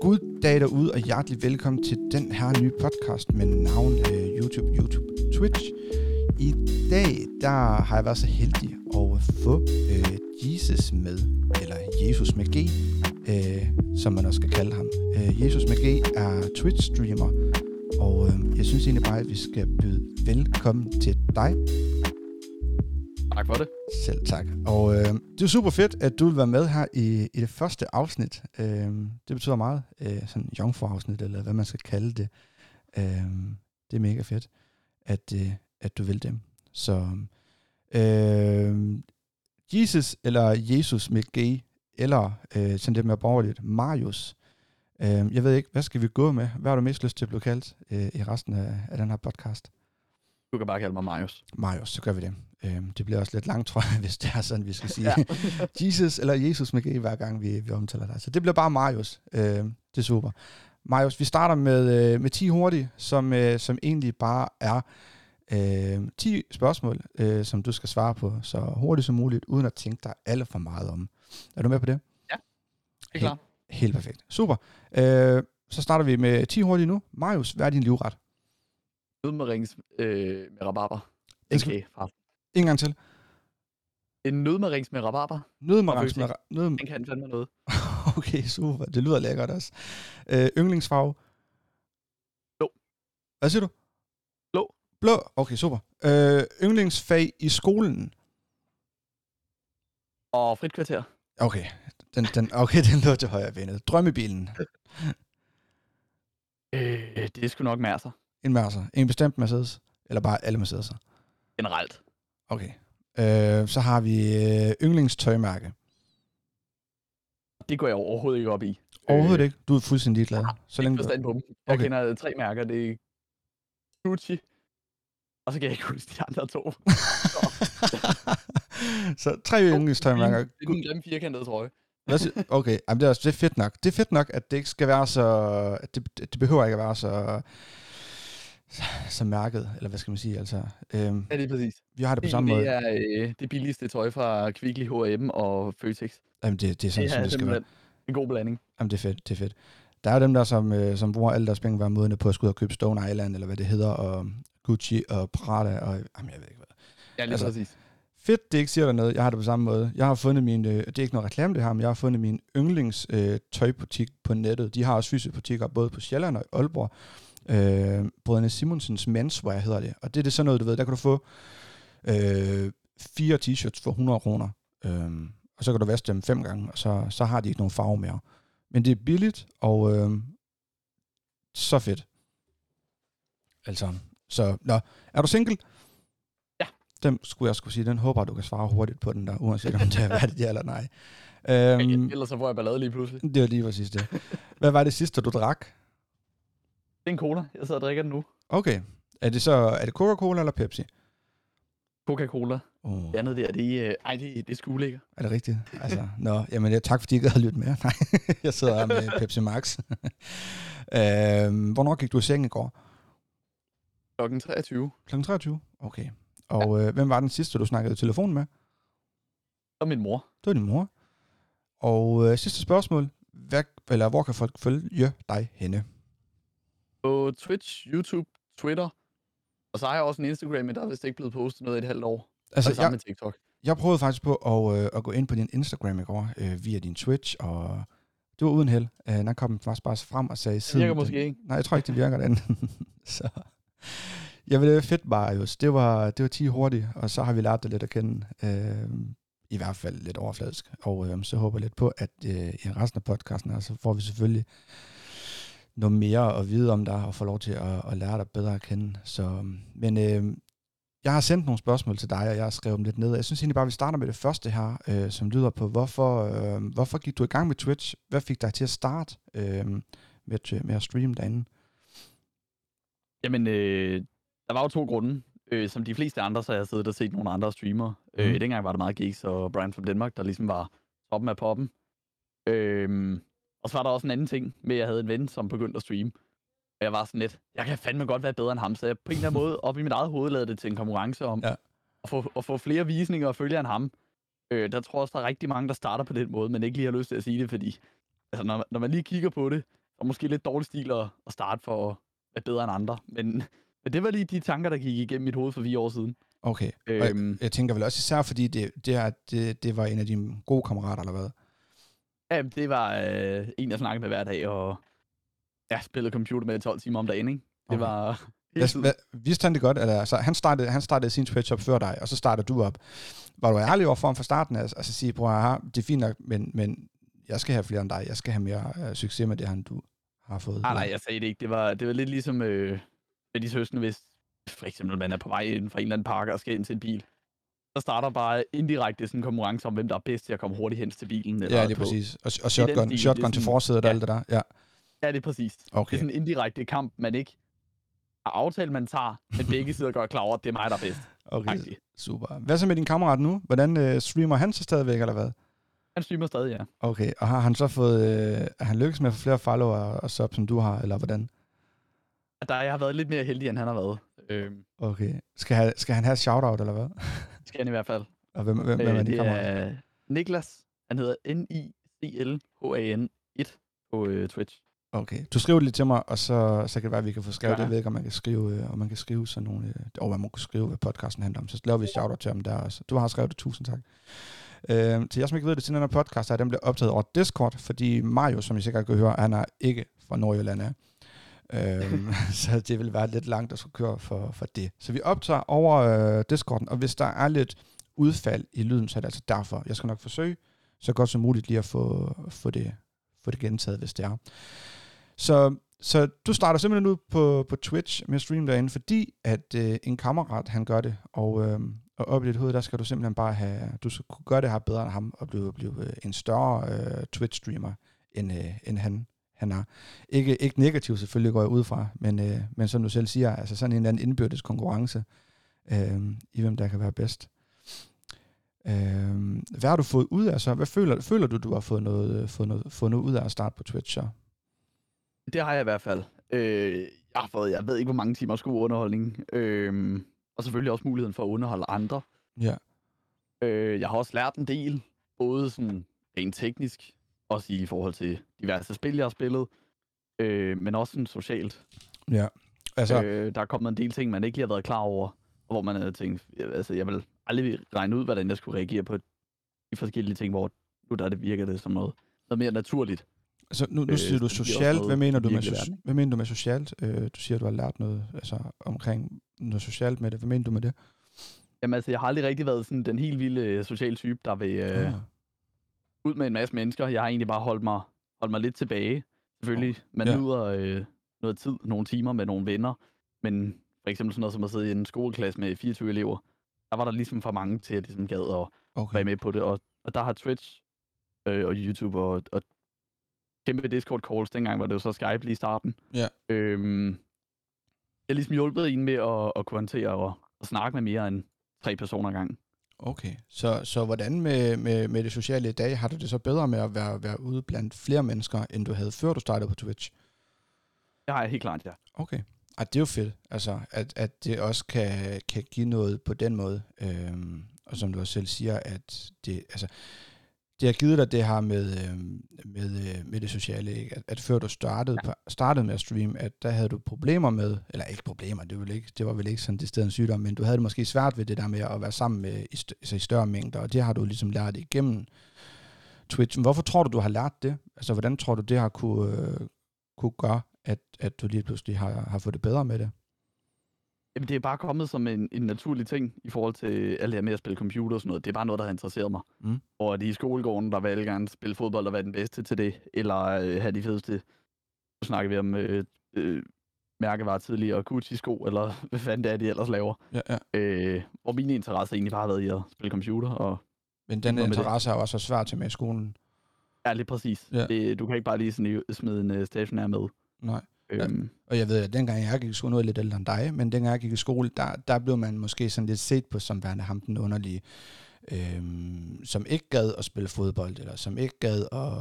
God dag derude, og hjertelig velkommen til den her nye podcast med navn øh, YouTube, YouTube, Twitch. I dag, der har jeg været så heldig at få øh, Jesus med, eller Jesus med G, øh, som man også skal kalde ham. Øh, Jesus med G er Twitch-streamer, og øh, jeg synes egentlig bare, at vi skal byde velkommen til dig. Tak for det. Selv tak. Og øh, det er super fedt, at du vil være med her i, i det første afsnit. Øh, det betyder meget. Øh, sådan jomfru-afsnit, eller hvad man skal kalde det. Øh, det er mega fedt, at, øh, at du vil det. Så øh, Jesus, eller Jesus med G, eller øh, sådan lidt mere borgerligt, Marius. Øh, jeg ved ikke, hvad skal vi gå med? Hvad har du mest lyst til at blive kaldt øh, i resten af, af den her podcast? Du kan bare kalde mig Marius. Marius, så gør vi det. Øhm, det bliver også lidt langt, tror jeg, hvis det er sådan, vi skal sige ja. Jesus eller Jesus med G, hver gang vi, vi omtaler dig. Så det bliver bare Marius. Øhm, det er super. Marius, vi starter med, øh, med 10 hurtige, som, øh, som egentlig bare er øh, 10 spørgsmål, øh, som du skal svare på så hurtigt som muligt, uden at tænke dig alt for meget om. Er du med på det? Ja, det er klar. Helt, helt perfekt. Super. Øh, så starter vi med 10 hurtige nu. Marius, hvad er din livret? Nød med rings øh, med rabarber. Skal- Okay, far. En gang til. En nødmerings med rabarber. Nødmarings med... Perfekt. Nød... Den kan fandme noget. Okay, super. Det lyder lækkert også. Øh, yndlingsfarve? Blå. Hvad siger du? Blå. Blå? Okay, super. Øh, yndlingsfag i skolen? Og frit kvarter. Okay, den, den, okay, den lå til højre benet. Drømmebilen? Øh, det er sgu nok mærser. En Mercer? En bestemt Mercedes? Eller bare alle Mercedes'er? Generelt. Okay. Øh, så har vi øh, yndlingstøjmærke. Det går jeg overhovedet ikke op i. Overhovedet ikke. Du er fuldstændig ligeglad. Så Så længe du... forstand på dem. Jeg Okay. kender tre mærker. Det er Gucci. Og så kan jeg ikke huske de andre to. så tre yndlingstøjmærker. Det er den grimme firkantede trøje. Okay, jamen det, er, det er fedt nok. Det er fedt nok, at det ikke skal være så... At det, det behøver ikke at være så så mærket, eller hvad skal man sige, altså. Øhm, Ja, det er præcis. vi har det på Det, samme det måde. er øh, det billigste tøj fra Kvickly, H&M og Føtex. Jamen, det, det er sådan, Det som det skal være. en god blanding. Jamen, det er fedt, det er fedt. Der er jo dem der, som, øh, som bruger alle deres penge hver måned på at skulle ud og købe Stone Island, eller hvad det hedder, og Gucci og Prada, og jamen, jeg ved ikke hvad. Ja, lige altså, præcis. Fedt, det ikke siger dig noget. Jeg har det på samme måde. Jeg har fundet min, øh, det er ikke noget reklame det her, men jeg har fundet min yndlings øh, tøjbutik på nettet. De har også fysiske butikker både på Sjælland og i Aalborg. Øh, Brødrene Simonsens Menswear hedder det. Og det er det sådan noget, du ved, der kan du få øh, fire t-shirts for 100 kroner. Øh, og så kan du vaske dem fem gange, og så, så har de ikke nogen farve mere. Men det er billigt, og øh, så fedt. Altså, så, nå, er du single? Ja. Den skulle jeg skulle sige, den håber du kan svare hurtigt på den der, uanset om det er det er eller nej. Øhm, ellers så får jeg ballade lige pludselig. det var lige præcis det. Hvad var det sidste, du drak? Det er en cola. Jeg sidder og drikker den nu. Okay. Er det så er det Coca-Cola eller Pepsi? Coca-Cola. Oh, Det andet der, det er, øh, ej, det, det er sgu ulækker. er det rigtigt? Altså, nå, jamen, tak fordi I gad at lytte med. Nej, jeg sidder her med Pepsi Max. øhm, hvornår gik du i seng i går? Klokken 23. Kl. 23? Okay. Og øh, hvem var den sidste, du snakkede i telefon med? Og min mor. Det var din mor. Og øh, sidste spørgsmål. Hvad, eller hvor kan folk følge dig henne? På Twitch, YouTube, Twitter. Og så har jeg også en Instagram, men der er vist ikke blevet postet noget i et halvt år. Altså, det samme jeg, med TikTok. jeg prøvede faktisk på at, øh, at gå ind på din Instagram i går, øh, via din Twitch, og det var uden held. Øh, der kom den faktisk bare frem og sagde... Det virker den- måske ikke. Nej, jeg tror ikke, det virker den. så. Jeg vil det var fedt, Marius. Det var, det var 10 hurtigt, og så har vi lært dig lidt at kende. Øh, I hvert fald lidt overfladisk. Og øh, så håber jeg lidt på, at øh, i resten af podcasten her, så får vi selvfølgelig noget mere at vide om dig, og få lov til at, at lære dig bedre at kende. Så, men øh, jeg har sendt nogle spørgsmål til dig, og jeg har skrevet dem lidt ned. Jeg synes egentlig bare, at vi starter med det første her, øh, som lyder på, hvorfor, øh, hvorfor gik du i gang med Twitch? Hvad fik dig til at starte øh, med, at- med at streame derinde? Jamen, øh, der var jo to grunde. Øh, som de fleste andre, så har jeg siddet og set nogle andre streamere. Mm. Mhm. Øh, dengang var det meget Geeks og Brian from Denmark, der ligesom var toppen af poppen. Øh, og så var der også en anden ting med, at jeg havde en ven, som begyndte at streame. Og jeg var sådan lidt, jeg kan fandme godt være bedre end ham, så jeg på en eller anden måde op i mit eget hoved lavede det til en konkurrence om Ja. at, få, at få flere visninger og følgere end ham. Øh, der tror jeg også, der er rigtig mange, der starter på den måde, men ikke lige har lyst til at sige det, fordi altså, når, når man lige kigger på det, og måske lidt dårlig stil at, at starte for at være bedre end andre. Men, men det var lige de tanker, der gik igennem mit hoved for fire år siden. Okay. Og Øhm, jeg, jeg tænker vel også især, fordi det, det, er, det, det var en af dine gode kammerater, eller hvad? Ja, det var øh, en, jeg snakkede med hver dag, og jeg spillede computer med 12 timer om dagen, ikke? Det Okay. var hele Hvad, vidste han det godt? Eller, altså, han, startede, han startede sin Twitch op før dig, og så startede du op. Var du ærlig over for ham fra starten? Altså, altså sige, bror, aha, det er fint nok, men, men jeg skal have flere end dig. Jeg skal have mere uh, succes med det, han du har fået. Nej, nej, jeg sagde det ikke. Det var, det var lidt ligesom øh, med de søskende, hvis for eksempel man er på vej ind fra en eller anden park og skal ind til en bil. Så starter bare indirekte sådan en konkurrence om, hvem der er bedst til at komme hurtigt hen til bilen. Eller Ja, lige på- præcis. Og, og shotgun, stil, det er shotgun til sådan- forsædet og ja. alt det der. Ja, Ja, det er præcis. Det okay. er sådan en indirekte kamp, man ikke har aftalt, man tager, men begge sider godt klar over, at det er mig, der er bedst. okay. Faktisk. Super. Hvad så med din kammerat nu? Hvordan øh, streamer han så stadigvæk, eller hvad? Han streamer stadig, ja. Okay, og har han så fået, øh, er han lykkes med at få flere followere og sub, som du har, eller hvordan? Der, jeg har været lidt mere heldig, end han har været. Øh, Okay. Skal, han, skal han have et shout-out, eller hvad? det skal han i hvert fald. Og hvem, hvem, hvem Øh, er din det kammerat? er Niklas. Han hedder N-I-C-L-H-A-N 1 på øh, Twitch. Okay, du skriver det lige til mig, og så, så kan det være, at vi kan få skrevet Ja. det. Jeg ved ikke, om man kan skrive, øh, om man kan skrive sådan nogle, øh, og man kan skrive, hvad podcasten handler om. Så laver vi et shout til ham der også. Du har skrevet det, tusind tak. Øh, til jer, som ikke ved det, til den her podcast, er den bliver optaget over Discord, fordi Mario, som I sikkert kan høre, han er ikke fra Nordjylland af. Øhm, så det vil være lidt langt at skulle køre for, for det. Så vi optager over øh, Discorden, og hvis der er lidt udfald i lyden, så er det altså derfor. Jeg skal nok forsøge så godt som muligt lige at få, få, det, få det gentaget, hvis det er. Så, så du starter simpelthen ud på, på Twitch med at streame derinde, fordi at øh, en kammerat, han gør det, og, øh, og op i dit hoved, der skal du simpelthen bare have, du skal kunne gøre det her bedre end ham, og blive, blive øh, en større øh, Twitch-streamer, end, øh, end han, han er. Ikke, ikke negativt selvfølgelig, går jeg ud fra, men, øh, men som du selv siger, altså sådan en eller anden indbyrdes konkurrence, øh, i hvem der kan være bedst. Øh, hvad har du fået ud af så? Hvad føler, føler du, du har fået noget, fået, noget, fået noget ud af at starte på Twitch så? Det har jeg i hvert fald. Øh, jeg har fået, jeg ved ikke, hvor mange timer god underholdning. Øh, og selvfølgelig også muligheden for at underholde andre. Ja. Øh, jeg har også lært en del, både sådan rent teknisk, også i forhold til diverse spil, jeg har spillet, øh, men også sådan socialt. Ja. Altså, Øh, der er kommet en del ting, man ikke lige har været klar over, hvor man havde tænkt, ja, altså jeg vil aldrig regne ud, hvordan jeg skulle reagere på de forskellige ting, hvor nu der det virker det som noget, noget mere naturligt. altså nu, nu øh, siger du bliver også socialt. Hvad mener du med, so- verden, hvad mener du med socialt? Øh, du siger, du har lært noget altså, omkring noget socialt med det. Hvad mener du med det? Jamen altså, jeg har aldrig rigtig været sådan den helt vilde øh, social type, der vil øh, Ah. Ud med en masse mennesker. Jeg har egentlig bare holdt mig, holdt mig lidt tilbage. Selvfølgelig, man Ja. nyder øh, noget tid, nogle timer med nogle venner, men for eksempel sådan noget som at sidde i en skoleklasse med 24 elever, der var der ligesom for mange til, at ligesom gad at Okay. være med på det. Og, og der har Twitch øh, og YouTube og, og kæmpe Discord calls, dengang var det jo så Skype lige i starten. Ja. Øhm, jeg har ligesom hjulpet en med at, at kunne håndtere og, og snakke med mere end tre personer ad gangen. Okay, så, så hvordan med, med, med det sociale i dag, har du det så bedre med at være, være ude blandt flere mennesker, end du havde før du startede på Twitch? Det har jeg helt klart, ja. Okay. Ej, det er jo fedt, altså, at, at det også kan, kan give noget på den måde. Øhm, og som du også selv siger, at det, altså, det har givet dig det her med, øh, med, øh, med det sociale, ikke? At, at før du startede, på, startede med at streame, at der havde du problemer med, eller ikke problemer, det var, vel ikke, det var vel ikke sådan det sted en sygdom, men du havde det måske svært ved det der med at være sammen med i, st- altså i større mængder, og det har du ligesom lært igennem Twitch. Men hvorfor tror du, du har lært det? Altså, hvordan tror du, det har kunne, øh, kunne gøre, at, at du lige pludselig har, har fået det bedre med det? Jamen, det er bare kommet som en, en naturlig ting i forhold til alt det her med at spille computer og sådan noget. Det er bare noget, der har interesseret mig. Mm. Og de i skolegården, der vil alle gerne spille fodbold og være den bedste til det, eller øh, have de fedeste. Nu snakker vi om øh, øh, mærkevarer tidligere, Gucci-sko, eller hvad fanden det er, de ellers laver. Ja, ja. Øh, hvor min interesse egentlig bare har været i at spille computer, og Men den interesse er jo også svært til med i skolen. er lidt præcis. Ja. Det, du kan ikke bare lige sådan, smide en uh, stationær med. Nej. Ja. Øhm, Og jeg ved, at dengang jeg gik i skole, nu er jeg lidt ældre end dig, men dengang jeg gik i skole, der, der blev man måske sådan lidt set på som værende ham den underlige, øhm, som ikke gad at spille fodbold, eller som ikke gad at,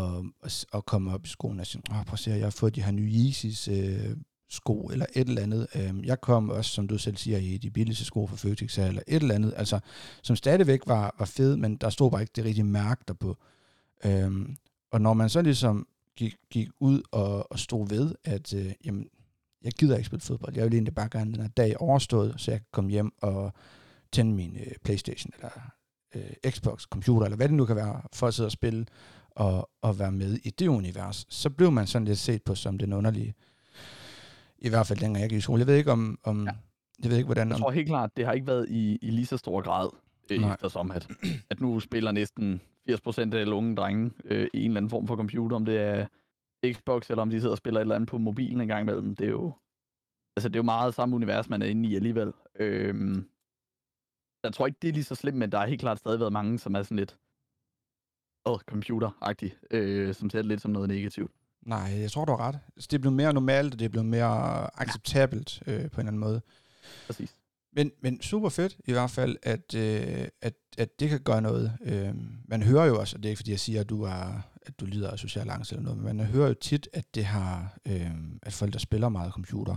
at, at, at komme op i skolen og sige, Åh, prøv at se, jeg har fået de her nye Yeezys øh, sko, eller et eller andet. Øhm, jeg kom også, som du selv siger, i de billigste sko fra Føtex, eller et eller andet, altså, som stadigvæk var, var fed, men der stod bare ikke det rigtige mærke derpå. Øhm, og når man så ligesom gik, gik ud og, og stod ved, at øh, jamen, jeg gider ikke spille fodbold. Jeg vil egentlig bare gerne den her dag overstået, så jeg kan komme hjem og tænde min øh, Playstation, eller øh, Xbox, computer, eller hvad det nu kan være, for at sidde og spille og, og være med i det univers. Så blev man sådan lidt set på som den underlige, i hvert fald dengang jeg gik i skole. Jeg ved ikke om, om ja. jeg ved ikke, hvordan... Jeg tror helt klart, det har ikke været i, i lige så stor grad, øh, eftersom at, at nu spiller næsten 80% af alle unge drenge øh, i en eller anden form for computer, om det er Xbox, eller om de sidder og spiller et eller andet på mobilen en gang imellem. Det er jo, altså, det er jo meget samme univers, man er inde i alligevel. Øhm, jeg tror ikke, det er lige så slemt, men der har helt klart stadig været mange, som er sådan lidt åh, computer øh, som ser det lidt som noget negativt. Nej, jeg tror, du har ret. Altså, det er blevet mere normalt, og det er blevet mere acceptabelt øh, på en eller anden måde. Præcis. Men, men super fedt i hvert fald, at, øh, at, at det kan gøre noget. Øh, man hører jo også, og det er ikke fordi, jeg siger, at du, er, at du lider af social angst eller noget, men man hører jo tit, at det har, øh, at folk, der spiller meget computer,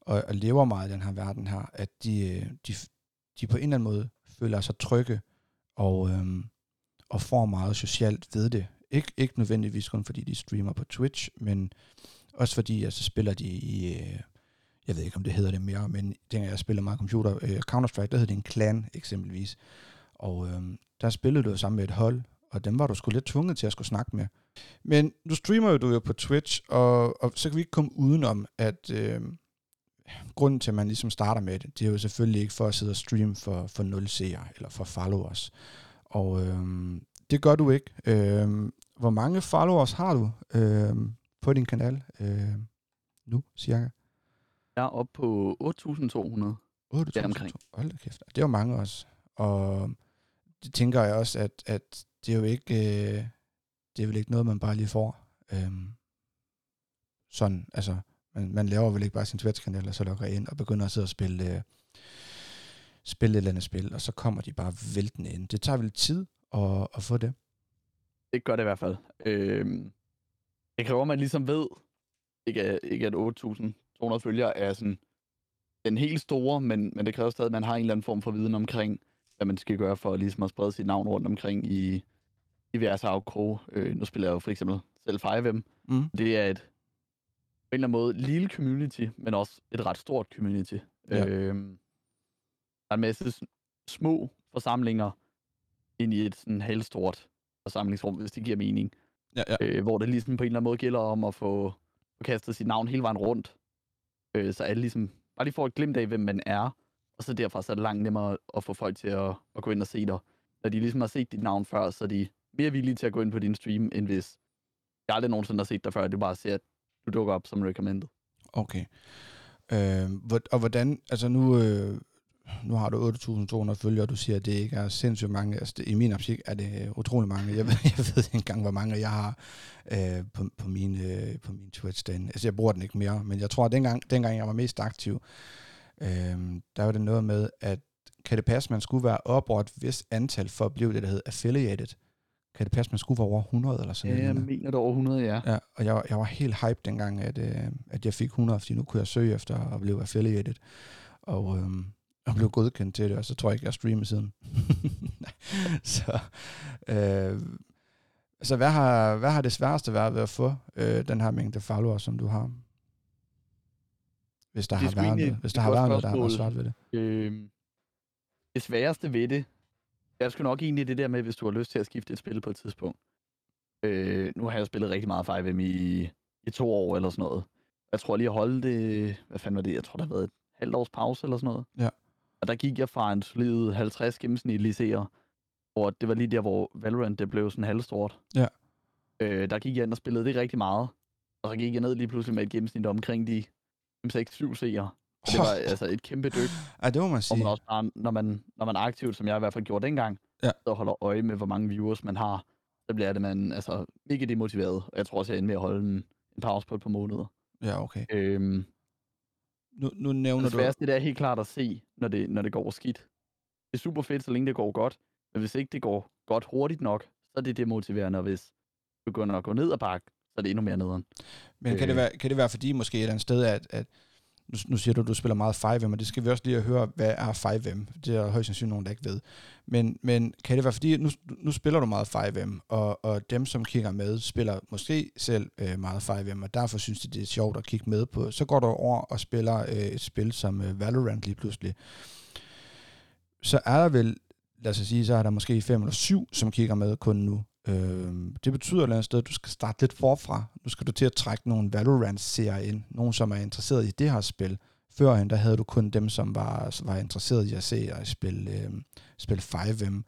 og, og lever meget i den her verden her, at de, øh, de, de på en eller anden måde føler sig trygge, og, øh, og får meget socialt ved det. Ik- ikke nødvendigvis kun fordi de streamer på Twitch, men også fordi, altså spiller de i, øh, jeg ved ikke om det hedder det mere, men dengang jeg spillede meget computer, øh, Counter-Strike, der hed det en clan eksempelvis. Og øh, der spillede du sammen med et hold, og dem var du sgu lidt tvunget til at skulle snakke med. Men du streamer jo du jo på Twitch, og, og så kan vi ikke komme udenom, at øh, grunden til, at man ligesom starter med det, det er jo selvfølgelig ikke for at sidde og streame for, for 0 seere, eller for followers. Og øh, det gør du ikke. Øh, hvor mange followers har du øh, på din kanal øh, nu, cirka? Jeg er oppe på 8.200. 8.200? Hold da kæft. Det er jo mange også. Og det tænker jeg også, at, at det er jo ikke, øh, det er vel ikke noget, man bare lige får. Øh, sådan, altså, man, man laver vel ikke bare sin Twitch-kanal, og så logger ind og begynder at sidde og spille, øh, spille et eller andet spil, og så kommer de bare væltende ind. Det tager vel tid at, at få det? Det gør det i hvert fald. Øh, det kræver, at man ligesom ved, ikke, ikke at 8.200 følgere er sådan den helt store, men, men det kræver stadig, at man har en eller anden form for viden omkring, hvad man skal gøre for ligesom at sprede sit navn rundt omkring i diverse afkrog. Øh, nu spiller jeg jo for eksempel selv 5M. Mm. Det er et på en eller anden måde lille community, men også et ret stort community. Ja. Øh, der er en masse små forsamlinger ind i et sådan halvstort forsamlingsrum, hvis det giver mening. Ja, ja. Øh, hvor det ligesom på en eller anden måde gælder om at få, få kastet sit navn hele vejen rundt. Øh, så alle ligesom bare lige får et glimt af, hvem man er. Og så derfra så er det langt nemmere at få folk til at, at gå ind og se dig. Når de ligesom har set dit navn før, så er de mere villige til at gå ind på din stream, end hvis jeg aldrig nogensinde har set dig før. Det bare ser, at du dukker op som recommended. Okay. Øh, og hvordan, altså nu, øh, nu har du 8.200 følgere, og du siger, at det ikke er sindssygt mange. Altså, I min optik er det utrolig mange. Jeg ved, jeg ved ikke engang, hvor mange jeg har øh, på, på, min, øh, på min Twitch. Den. Altså, jeg bruger den ikke mere, men jeg tror, at dengang, dengang jeg var mest aktiv, øh, der var det noget med, at kan det passe, man skulle være op over et vist antal for at blive det, der hedder affiliated. Kan det passe, man skulle være over 100 eller sådan noget? Ja, jeg mener det over 100, ja. ja og jeg, jeg var helt hype dengang, at, øh, at jeg fik 100, fordi nu kunne jeg søge efter at blive affiliated. Og, øh, og blev godkendt til det, og så tror jeg ikke, jeg streamer siden. så, øh, så hvad har, hvad har det sværeste været ved at få øh, den her mængde followers, som du har? Hvis der det har været noget, hvis der har været noget, der har været svært ved det. Øh, det sværeste ved det, jeg skulle nok egentlig det der med, hvis du har lyst til at skifte et spil på et tidspunkt. Øh, nu har jeg spillet rigtig meget 5M i, i to år eller sådan noget. Jeg tror lige at holde det, hvad fanden var det? Jeg tror, der har været et halvt års pause eller sådan noget. Ja. Og der gik jeg fra en solid 50 gennemsnitlige seere, hvor det var lige der, hvor Valorant det blev sådan halvstort. Ja. Øh, der gik jeg ind og spillede det rigtig meget. Og så gik jeg ned lige pludselig med et gennemsnit omkring de 5-6-7 seere. Og det var altså et kæmpe dyk. Ja, det må man sige. Og man også bare, når man, når man er aktiv, som jeg i hvert fald gjorde dengang, ja. så holder øje med, hvor mange viewers man har, så bliver det man altså mega demotiveret. Og jeg tror også, jeg ender med at holde en, en pause på et par måneder. Ja, okay. Øhm, nu, nu nævner det sværeste, du... det er helt klart at se, når det, når det går skidt. Det er super fedt, så længe det går godt. Men hvis ikke det går godt hurtigt nok, så er det demotiverende, og hvis det begynder at gå ned ad bakke, så er det endnu mere nederen. Men kan, øh. det være, kan det være fordi måske et eller andet sted, at, at nu, nu siger du, at du spiller meget 5M, og det skal vi også lige høre, hvad er 5M? Det er højst sandsynligt nogen, der ikke ved. Men, men kan det være fordi, nu, nu spiller du meget 5M, og, og dem, som kigger med, spiller måske selv øh, meget 5M, og derfor synes de, det er sjovt at kigge med på. Så går du over og spiller øh, et spil som øh, Valorant lige pludselig. Så er der vel, lad os sige, så er der måske fem eller syv, som kigger med kun nu. Øh, det betyder et eller andet sted, at du skal starte lidt forfra. Nu skal du til at trække nogle Valorant-serier ind. Nogen, som er interesseret i det her spil. Førhen, der havde du kun dem, som var, var interesseret i at se og spille, øh, spille 5M.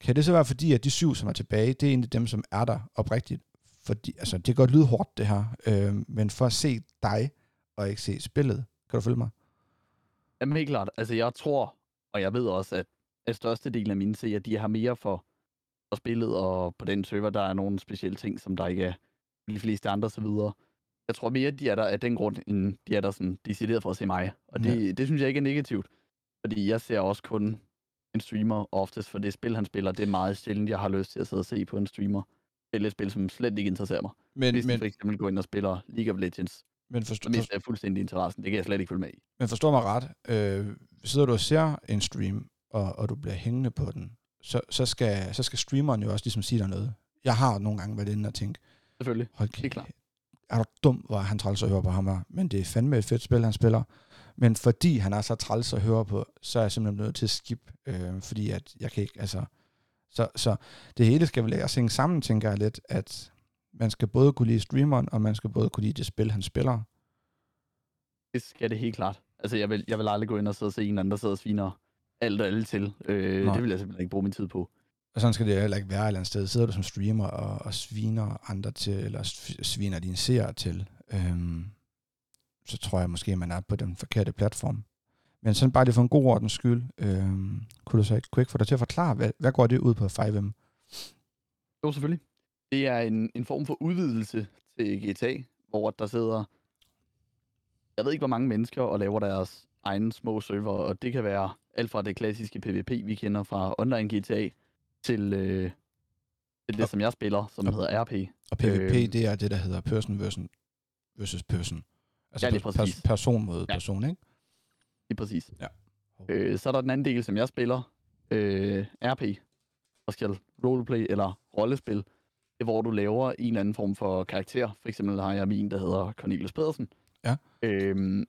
Kan det så være fordi, at de syv, som er tilbage, det er egentlig dem, som er der oprigtigt? Fordi, altså, det kan godt lyde hårdt, det her, øh, men for at se dig, og ikke se spillet, kan du følge mig? Jamen helt klart. Altså jeg tror, og jeg ved også, at, at største del af mine seere, de har mere for og spillet, og på den server, der er nogle specielle ting, som der ikke er de fleste andre så videre. Jeg tror mere, de er der af den grund, end de er der sådan decideret for at se mig. Og det, ja. det synes jeg ikke er negativt. Fordi jeg ser også kun en streamer oftest, for det spil, han spiller, det er meget sjældent, jeg har lyst til at sidde og se på en streamer. Det er et spil, som slet ikke interesserer mig. Men, Hvis men, for eksempel går ind og spiller League of Legends, men forstår, mister fuldstændig interessen. Det kan jeg slet ikke følge med i. Men forstår mig ret. Øh, sidder du og ser en stream, og, og du bliver hængende på den, så, så, skal, så skal streameren jo også ligesom sige dig noget. Jeg har nogle gange været inde og tænkt, Selvfølgelig, hold, er klart. Er du dum, hvor han træls at høre på ham her? Men det er fandme et fedt spil, han spiller. Men fordi han er så træls at høre på, så er jeg simpelthen nødt til at skip, øh, fordi at jeg kan ikke, altså... Så, så det hele skal vel lære at sammen, tænker jeg lidt, at man skal både kunne lide streameren, og man skal både kunne lide det spil, han spiller. Det skal det helt klart. Altså, jeg vil, jeg vil aldrig gå ind og sidde og se en anden, der sidder og sviner alt og alle til. Øh, det vil jeg simpelthen ikke bruge min tid på. Og sådan skal det heller ikke være et eller andet sted. Sidder du som streamer og, og sviner andre til, eller sviner dine seere til, øhm, så tror jeg måske, at man er på den forkerte platform. Men sådan bare lige for en god ordens skyld, øhm, kunne du så ikke quick få dig til at forklare, hvad, hvad går det ud på 5M? Jo, selvfølgelig. Det er en, en form for udvidelse til GTA, hvor der sidder, jeg ved ikke hvor mange mennesker, og laver deres egen små server, og det kan være alt fra det klassiske PvP, vi kender fra online GTA, til, øh, det, og, som jeg spiller, som og, hedder RP. Og PvP, øh, det er det, der hedder person versus, versus person. Altså ja, det er pers- person mod ja. person, ikke? Lige præcis. Ja. Øh, så er der den anden del, som jeg spiller, øh, RP, og skal roleplay eller rollespil. Det er, hvor du laver en eller anden form for karakter. For eksempel har jeg min, der hedder Cornelius Pedersen. Ja. Øhm,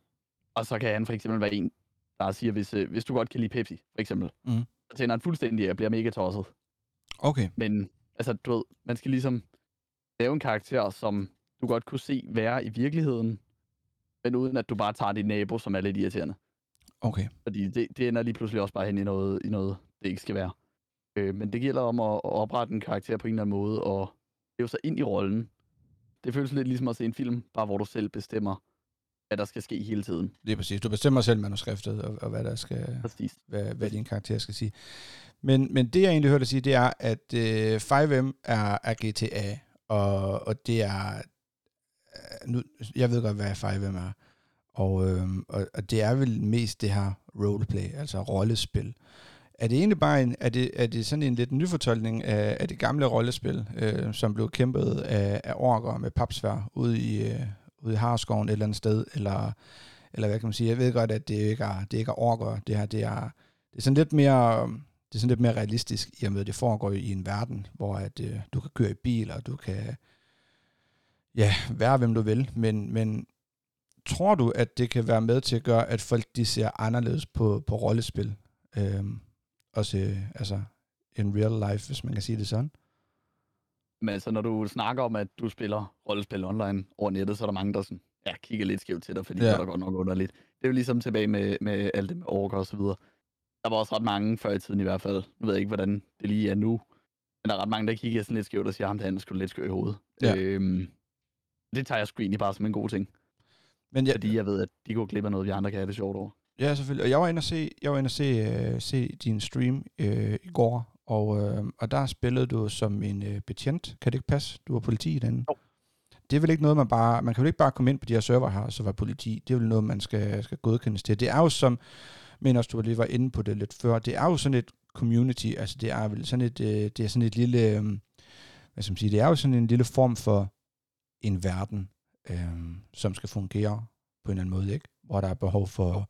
og så kan han for eksempel være en, der siger, hvis, øh, hvis du godt kan lide Pepsi, for eksempel, mm. så tænder han fuldstændig og bliver mega tosset. Okay. Men altså, du ved, man skal ligesom lave en karakter, som du godt kunne se være i virkeligheden, men uden at du bare tager din nabo, som er lidt irriterende. Okay. Fordi det, det ender lige pludselig også bare hen i noget, i noget det ikke skal være. Øh, men det gælder om at, at oprette en karakter på en eller anden måde, og leve sig ind i rollen. Det føles lidt ligesom at se en film, bare hvor du selv bestemmer, hvad der skal ske hele tiden. Det er præcis. Du bestemmer selv manuskriptet, og, og hvad der skal, præcis. Hvad, hvad din karakter skal sige. Men, men det, jeg egentlig hørte dig sige, det er, at øh, 5M er, er GTA, og, og det er... Øh, nu, jeg ved godt, hvad 5M er. Og, øh, og, og det er vel mest det her roleplay, altså rollespil. Er det egentlig bare en, er det, er det sådan en lidt nyfortolkning af, af det gamle rollespil, øh, som blev kæmpet af, af orker med papsvær ude i, øh, ude i Harskoven et eller andet sted, eller, eller hvad kan man sige, jeg ved godt, at det ikke er, det ikke er orker, det her, det er, det er sådan lidt mere, det er sådan lidt mere realistisk, i og med, at det foregår i en verden, hvor at, øh, du kan køre i bil, og du kan ja, være, hvem du vil, men, men tror du, at det kan være med til at gøre, at folk de ser anderledes på, på rollespil? Øhm, også øh, altså in real life, hvis man kan sige det sådan? Men altså, når du snakker om, at du spiller rollespil online over nettet, så er der mange, der sådan, ja, kigger lidt skævt til dig, fordi ja. det er der godt nok underligt. Det er jo ligesom tilbage med, med alt det med orker og så videre. Der var også ret mange før i tiden i hvert fald. Nu ved jeg ikke, hvordan det lige er nu. Men der er ret mange, der kigger sådan lidt skævt og siger, ham der skulle lidt skør i hovedet. Ja. Øhm, det tager jeg sgu egentlig bare som en god ting. Men ja, fordi jeg ved, at de går glip af noget, vi andre kan have det sjovt over. Ja, selvfølgelig. Og jeg var inde og se, jeg var inde og se, uh, se din stream uh, i går, og, øh, og der spillede du som en øh, betjent. Kan det ikke passe? Du var politi i den. Jo. Det er vel ikke noget, man bare... Man kan vel ikke bare komme ind på de her server her, og så være politi. Det er vel noget, man skal, skal godkendes til. Det er jo som... Men også du lige var inde på det lidt før. Det er jo sådan et community. Altså det er vel sådan et... Øh, det er sådan et lille... Øh, hvad skal man sige? Det er jo sådan en lille form for en verden, øh, som skal fungere på en eller anden måde, ikke? hvor der er behov for,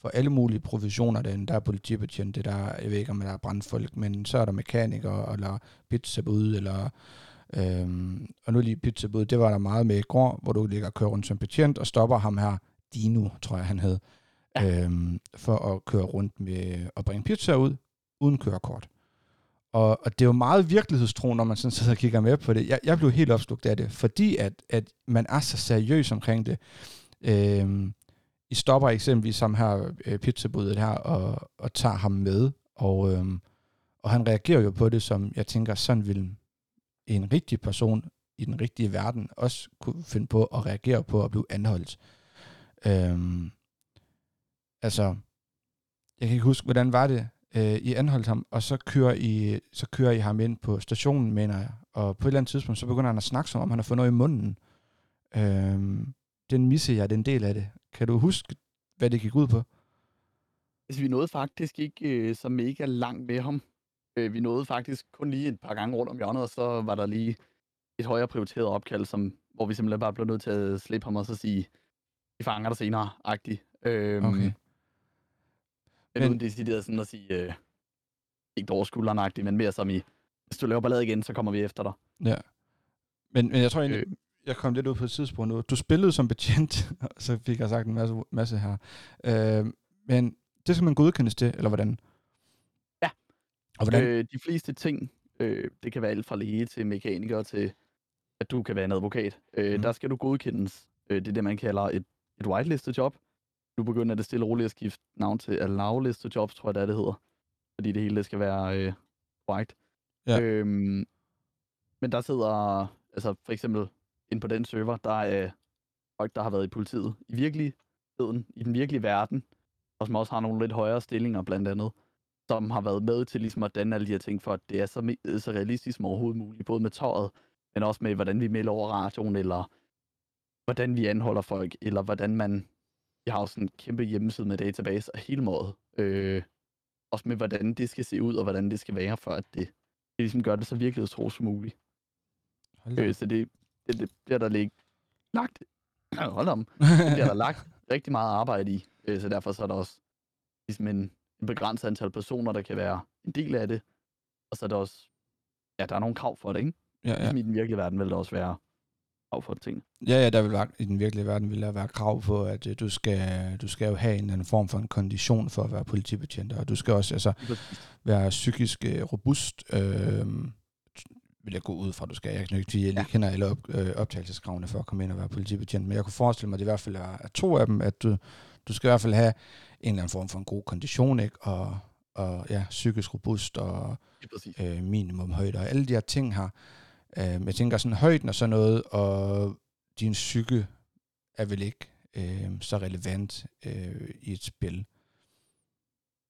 for alle mulige professioner derinde. Der er politibetjent, det der, jeg ved ikke om der er brandfolk, men så er der mekanikere, eller pizzabud, eller øhm, og nu lige pizzabud, det var der meget med i går, hvor du ligger og kører rundt som betjent, og stopper ham her, Dino, tror jeg han hed, ja. øhm, for at køre rundt med at bringe pizza ud, uden kørekort. Og, og det er jo meget virkelighedstro, når man sådan sidder og kigger med på det. Jeg, jeg blev helt opslugt af det, fordi at, at man er så seriøs omkring det. Øhm, i stopper eksempelvis som her øh, pizzabuddet her, og, og tager ham med, og, øhm, og han reagerer jo på det, som jeg tænker, sådan vil en rigtig person i den rigtige verden også kunne finde på at reagere på at blive anholdt. Øhm, altså, jeg kan ikke huske, hvordan var det? øh, I anholdt ham, og så kører, I, så kører I ham ind på stationen, mener jeg. Og på et eller andet tidspunkt, så begynder han at snakke som om, han har fået noget i munden. Øhm, den misser jeg, den del af det. Kan du huske, hvad det gik ud på? Altså, vi nåede faktisk ikke øh, så mega langt med ham. Øh, vi nåede faktisk kun lige et par gange rundt om hjørnet, og så var der lige et højere prioriteret opkald, som, hvor vi simpelthen bare blev nødt til at slippe ham og så sige, vi fanger dig senere-agtigt. Øh, okay. Men, men uden decideret sådan at sige, øh, ikke over skulderen men mere som i, hvis du laver ballade igen, så kommer vi efter dig. Ja. Men, men jeg tror egentlig, øh. Jeg kom lidt ud på et tidspunkt nu. Du spillede som betjent, så fik jeg sagt en masse, masse her. Øh, men det skal man godkendes til, eller hvordan? Ja. Og hvordan? Øh, de fleste ting, øh, det kan være alt fra læge til mekaniker til, at du kan være en advokat. Øh, mm. Der skal du godkendes. Øh, det er det, man kalder et, et whitelisted job nu begynder det stille og roligt at skifte navn til allow-liste jobs, tror jeg, det, er, det hedder. Fordi det hele det skal være øh, white. Ja. Øhm, men der sidder, altså for eksempel ind på den server, der er folk, der har været i politiet i virkeligheden, i den virkelige verden, og som også har nogle lidt højere stillinger blandt andet, som har været med til ligesom at danne alle de her ting, for at det er så, så realistisk som overhovedet muligt, både med tøjet, men også med, hvordan vi melder over radioen, eller hvordan vi anholder folk, eller hvordan man vi har også en kæmpe hjemmeside med database og hele måde. Øh, også med, hvordan det skal se ud, og hvordan det skal være, for at det, det ligesom gør det så virkelighedstro som muligt. Øh, så det, det, det bliver der lig, lagt, hold om, det bliver der lagt rigtig meget arbejde i. Øh, så derfor så er der også ligesom en, en begrænset antal personer, der kan være en del af det. Og så er der også, ja, der er nogle krav for det, ikke? Ja, ja. Ligesom i den virkelige verden vil der også være krav for ting. Ja, ja, der vil være, i den virkelige verden vil der være krav på, at uh, du, skal, du skal jo have en eller anden form for en kondition for at være politibetjent, og du skal også altså, være psykisk uh, robust, øh, vil jeg gå ud fra, du skal. Jeg kan ikke sige, jeg ja. kender alle op, øh, optagelseskravene for at komme ind og være politibetjent, men jeg kunne forestille mig, at det i hvert fald er, er to af dem, at du, du skal i hvert fald have en eller anden form for en god kondition, ikke? Og, og ja, psykisk robust og øh, minimum højde, og alle de her ting her, Øh, jeg tænker sådan højden og sådan noget, og din psyke er vel ikke øh, så relevant øh, i et spil.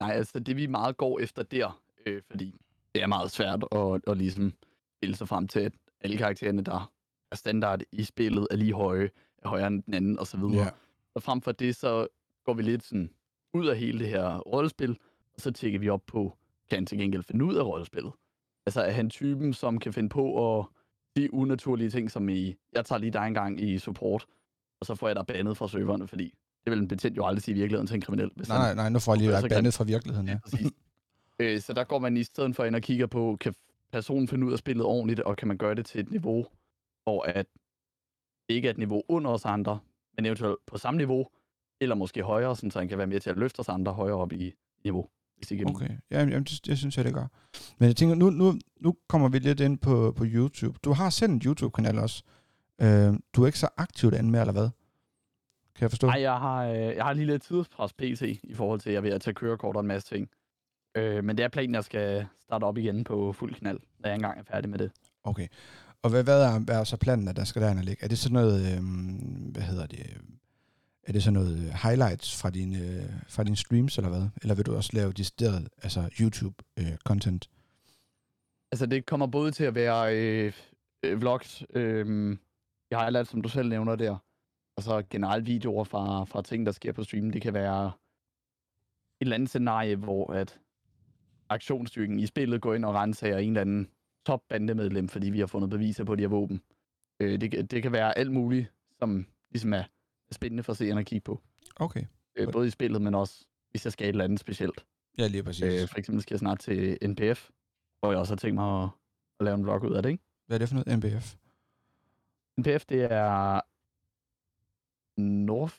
Nej, altså det vi meget går efter der, øh, fordi det er meget svært at, at ligesom spille sig frem til, at alle karaktererne, der er standard i spillet, er lige høje, er højere end den anden, og så videre. Ja. Og frem for det, så går vi lidt sådan ud af hele det her rollespil, og så tjekker vi op på, kan han til gengæld finde ud af rollespillet? Altså er han typen, som kan finde på at sige unaturlige ting, som i, jeg tager lige dig en gang i support, og så får jeg dig bandet fra serverne, fordi det vil en betjent jo aldrig sige i virkeligheden til en kriminel. Hvis nej, han, nej, nu får jeg lige været bandet fra virkeligheden, ja. ja øh, så der går man i stedet for ind og kigger på, kan personen finde ud af spillet ordentligt, og kan man gøre det til et niveau, hvor at det ikke er et niveau under os andre, men eventuelt på samme niveau, eller måske højere, så han kan være med til at løfte os andre højere op i niveau hvis ikke Okay, ja, jamen, det, det synes jeg, det gør. Men jeg tænker, nu, nu, nu kommer vi lidt ind på, på YouTube. Du har selv en YouTube-kanal også. Øh, du er ikke så aktiv derinde med, eller hvad? Kan jeg forstå? Nej, jeg har, øh, jeg har lige lidt tidspres PC i forhold til, at jeg er ved at tage kørekort og en masse ting. Øh, men det er planen, at jeg skal starte op igen på fuld knald, når jeg engang er færdig med det. Okay. Og hvad, hvad, er, hvad er så planen, at der skal derinde ligge? Er det sådan noget, øh, hvad hedder det, er det så noget øh, highlights fra dine, øh, fra dine streams, eller hvad? Eller vil du også lave decideret altså YouTube-content? Øh, altså, det kommer både til at være øh, øh, vlogs, øh, highlights, som du selv nævner der, og så generelt videoer fra, fra ting, der sker på streamen. Det kan være et eller andet scenarie, hvor at aktionsstyrken i spillet går ind og renser en eller anden top bandemedlem, fordi vi har fundet beviser på de her våben. Øh, det, det kan være alt muligt, som ligesom er spændende for seerne at kigge på. Okay. Øh, både i spillet, men også hvis jeg skal et eller andet specielt. Ja, lige præcis. Øh, for eksempel skal jeg snart til NPF, hvor jeg også har tænkt mig at, at lave en vlog ud af det, ikke? Hvad er det for noget? MBF? NPF, det er North,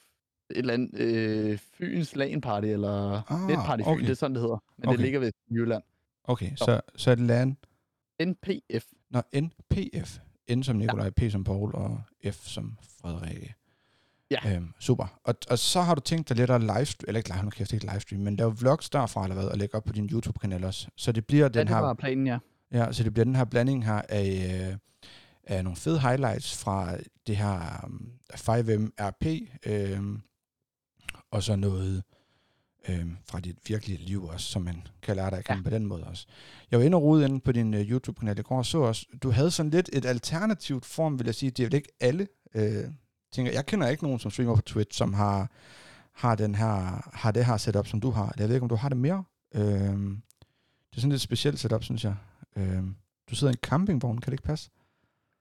et eller andet, øh, Fyns LAN Party, eller Ah, Netparty Fyn, okay. det er sådan, det hedder. Men Okay. det ligger ved Jylland. Okay, Så. så, så er det LAN. NPF. Nå, NPF. N som Nikolaj, P som Paul og F som Frederikke. Ja. Øhm, super. Og, og så har du tænkt dig lidt at livestream, eller ikke live, nu kæft, ikke livestream, men lave vlogs derfra eller hvad, og lægge op på din YouTube-kanal også. Så det bliver Ja, den det her var planen, ja. Ja, så det bliver den her blanding her af, øh, af nogle fede highlights fra det her um, 5M RP, øh, og så noget øh, fra dit virkelige liv også, som man kan lære dig at kende ja. på den måde også. Jeg var inde og rode inde på din uh, YouTube-kanal i går, og så også, du havde sådan lidt et alternativt form, vil jeg sige. Det er vel ikke alle, øh, tænker, jeg kender ikke nogen, som streamer på Twitch, som har, har, den her, har det her setup, som du har. Jeg ved ikke, om du har det mere. Øh, det er sådan lidt specielt setup, synes jeg. Øh, du sidder i en campingvogn, kan det ikke passe?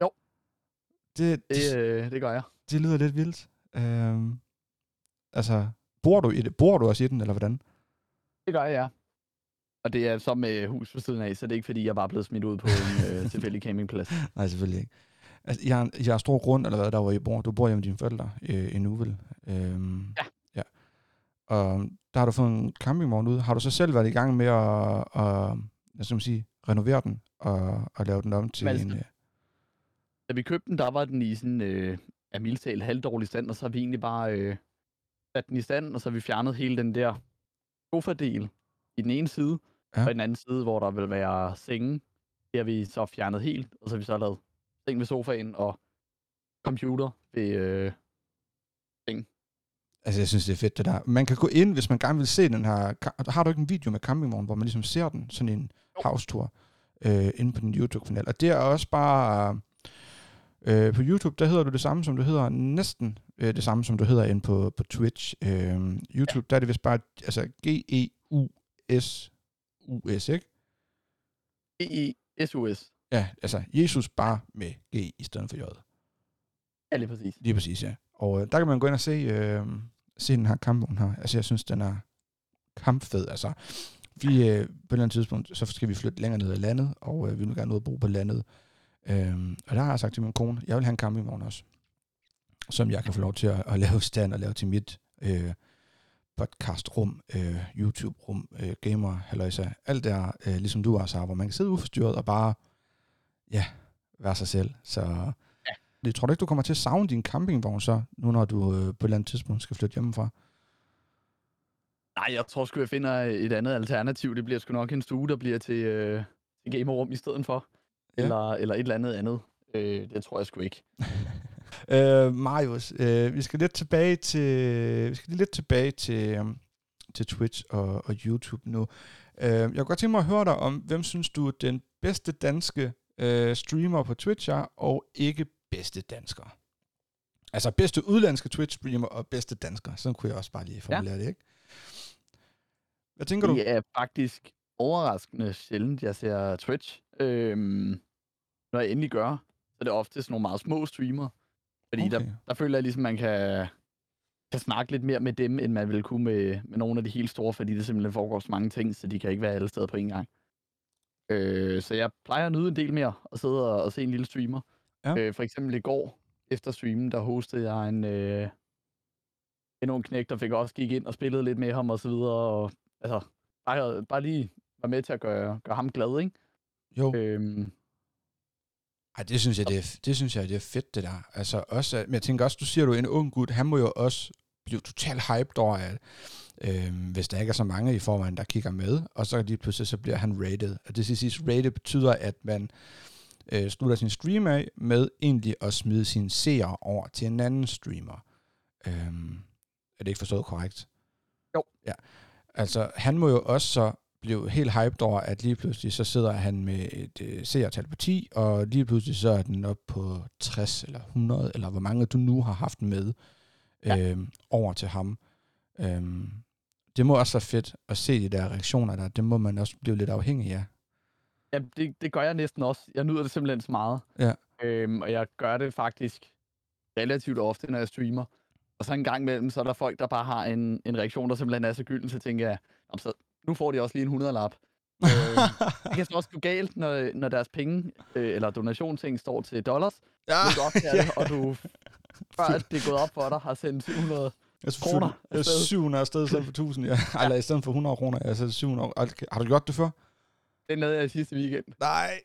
Jo. Det, Det, det, øh, det gør jeg. det lyder lidt vildt. Øh, altså, bor du i det? Bor du også i den, eller hvordan? Det gør jeg, ja. Og det er så med hus ved siden af, så det er ikke fordi, jeg bare er blevet smidt ud på en øh, tilfældig campingplads. Nej, selvfølgelig ikke. Altså, jeg, jeg har stor grund, eller hvad, der hvor I bor. Du bor hjemme med dine forældre øh, i Nuvel. Øhm, Ja. ja. Og der har du fået en campingvogn ud. Har du så selv været i gang med at, at hvad skal sige, renovere den og, og lave den om til Men en... Øh, Da vi købte den, der var den i sådan, øh, af mildtalt halvdårlig stand, og så har vi egentlig bare øh, sat den i stand, og så har vi fjernet hele den der sofa-del i den ene side, Ja. og i den anden side, hvor der vil være sengen, det har vi så fjernet helt, og så har vi så lavet seng ved sofaen og computer ved øh, altså, jeg synes, det er fedt, det der. Man kan gå ind, hvis man gerne vil se den her... Har du ikke en video med campingvogn, hvor man ligesom ser den? Sådan en house-tour øh, inde på din YouTube-kanal. Og det er også bare... Øh, på YouTube, der hedder du det samme, som du hedder næsten øh, det samme, som du hedder inde på, på Twitch. Øh, YouTube, der er det vist bare altså G-E-U-S-U-S, ikke? EESUS. Ja, altså Jesus bare med G i stedet for J. Ja, lige præcis. Lige præcis, ja. Og øh, der kan man gå ind og se, øh, se den her kampvogn her. Altså, jeg synes, den er kampfed. Altså, vi, øh, på et eller andet tidspunkt, så skal vi flytte længere ned i landet, og øh, vi vil gerne ud og bo på landet. Øhm, og der har jeg sagt til min kone, jeg vil have en campingvogn også, som jeg kan få lov til at, at lave stand og lave til mit øh, podcastrum, øh, YouTube-rum, øh, gamer, halløjsa, alt der, øh, ligesom du også har, hvor man kan sidde uforstyrret og bare, ja, være sig selv. Så ja. jeg tror du ikke, du kommer til at savne din campingvogn så, nu når du øh, på et eller andet tidspunkt skal flytte hjemmefra? Nej, jeg tror sgu, jeg finder et andet alternativ. Det bliver sgu nok en stue, der bliver til, øh, til gamerrum i stedet for. Ja. Eller, eller et eller andet andet. Øh, det tror jeg sgu ikke. Øh, Marius, øh, vi skal lidt tilbage til, vi skal lidt tilbage til, um, til Twitch og, og YouTube nu. Øh, jeg kunne godt tænke mig at høre dig om, hvem synes du er den bedste danske øh, streamer på Twitch er, og ikke bedste dansker? Altså bedste udlandske Twitch-streamer og bedste dansker. Sådan kunne jeg også bare lige formulere ja. det, ikke? Hvad tænker du? Det er faktisk overraskende sjældent, jeg ser Twitch. Øhm, når jeg endelig gør, så er det ofte sådan nogle meget små streamer. Fordi okay. der, der føler jeg ligesom, man kan, kan snakke lidt mere med dem, end man ville kunne med, med nogle af de helt store, fordi det simpelthen foregår så mange ting, så de kan ikke være alle steder på en gang. Øh, så jeg plejer at nyde en del mere at sidde og, og se en lille streamer. Ja. Øh, for eksempel i går, efter streamen, der hostede jeg en, øh, en ung knæk, der fik også gik ind og spillede lidt med ham og så videre. Og, altså, bare, bare lige var med til at gøre, gøre ham glad, ikke? Jo. Øhm, Ej, det synes jeg, det er, det synes jeg, det er fedt, det der. Altså også, men jeg tænker også, du siger, du en ung gut, han må jo også blive totalt hyped over, at øh, hvis der ikke er så mange i forvejen, der kigger med, og så lige pludselig, så bliver han rated. Og det skal siges, rated betyder, at man øh, slutter sin stream af med egentlig at smide sine seere over til en anden streamer. Øh, er det ikke forstået korrekt? Jo. Ja. Altså, han må jo også så blive helt hyped over, at lige pludselig så sidder han med et øh, seertal på 10, og lige pludselig så er den op på 60 eller 100, eller hvor mange du nu har haft med Ja. øh, over til ham. Øhm, det må også være fedt at se de der reaktioner der. Det må man også blive lidt afhængig af. ja, det, det gør jeg næsten også. Jeg nyder det simpelthen så meget. Ja. Øhm, og jeg gør det faktisk relativt ofte, når jeg streamer. Og så en gang imellem, så er der folk, der bare har en, en reaktion, der simpelthen er så gylden, så tænker jeg, "Nå, så nu får de også lige en 100-lap. øh, det kan så også gå galt, når, når deres penge, øh, eller donationsting står til dollars. ja, Du optager det, og du, før at det er gået op for dig, har sendt 700 jeg kroner kroner. Jeg er afsted. 700 afsted i stedet for 1000, ja. Eller i stedet for 100 kroner, jeg er 700. Okay. Har du gjort det før? Den lavede jeg i sidste weekend. Nej.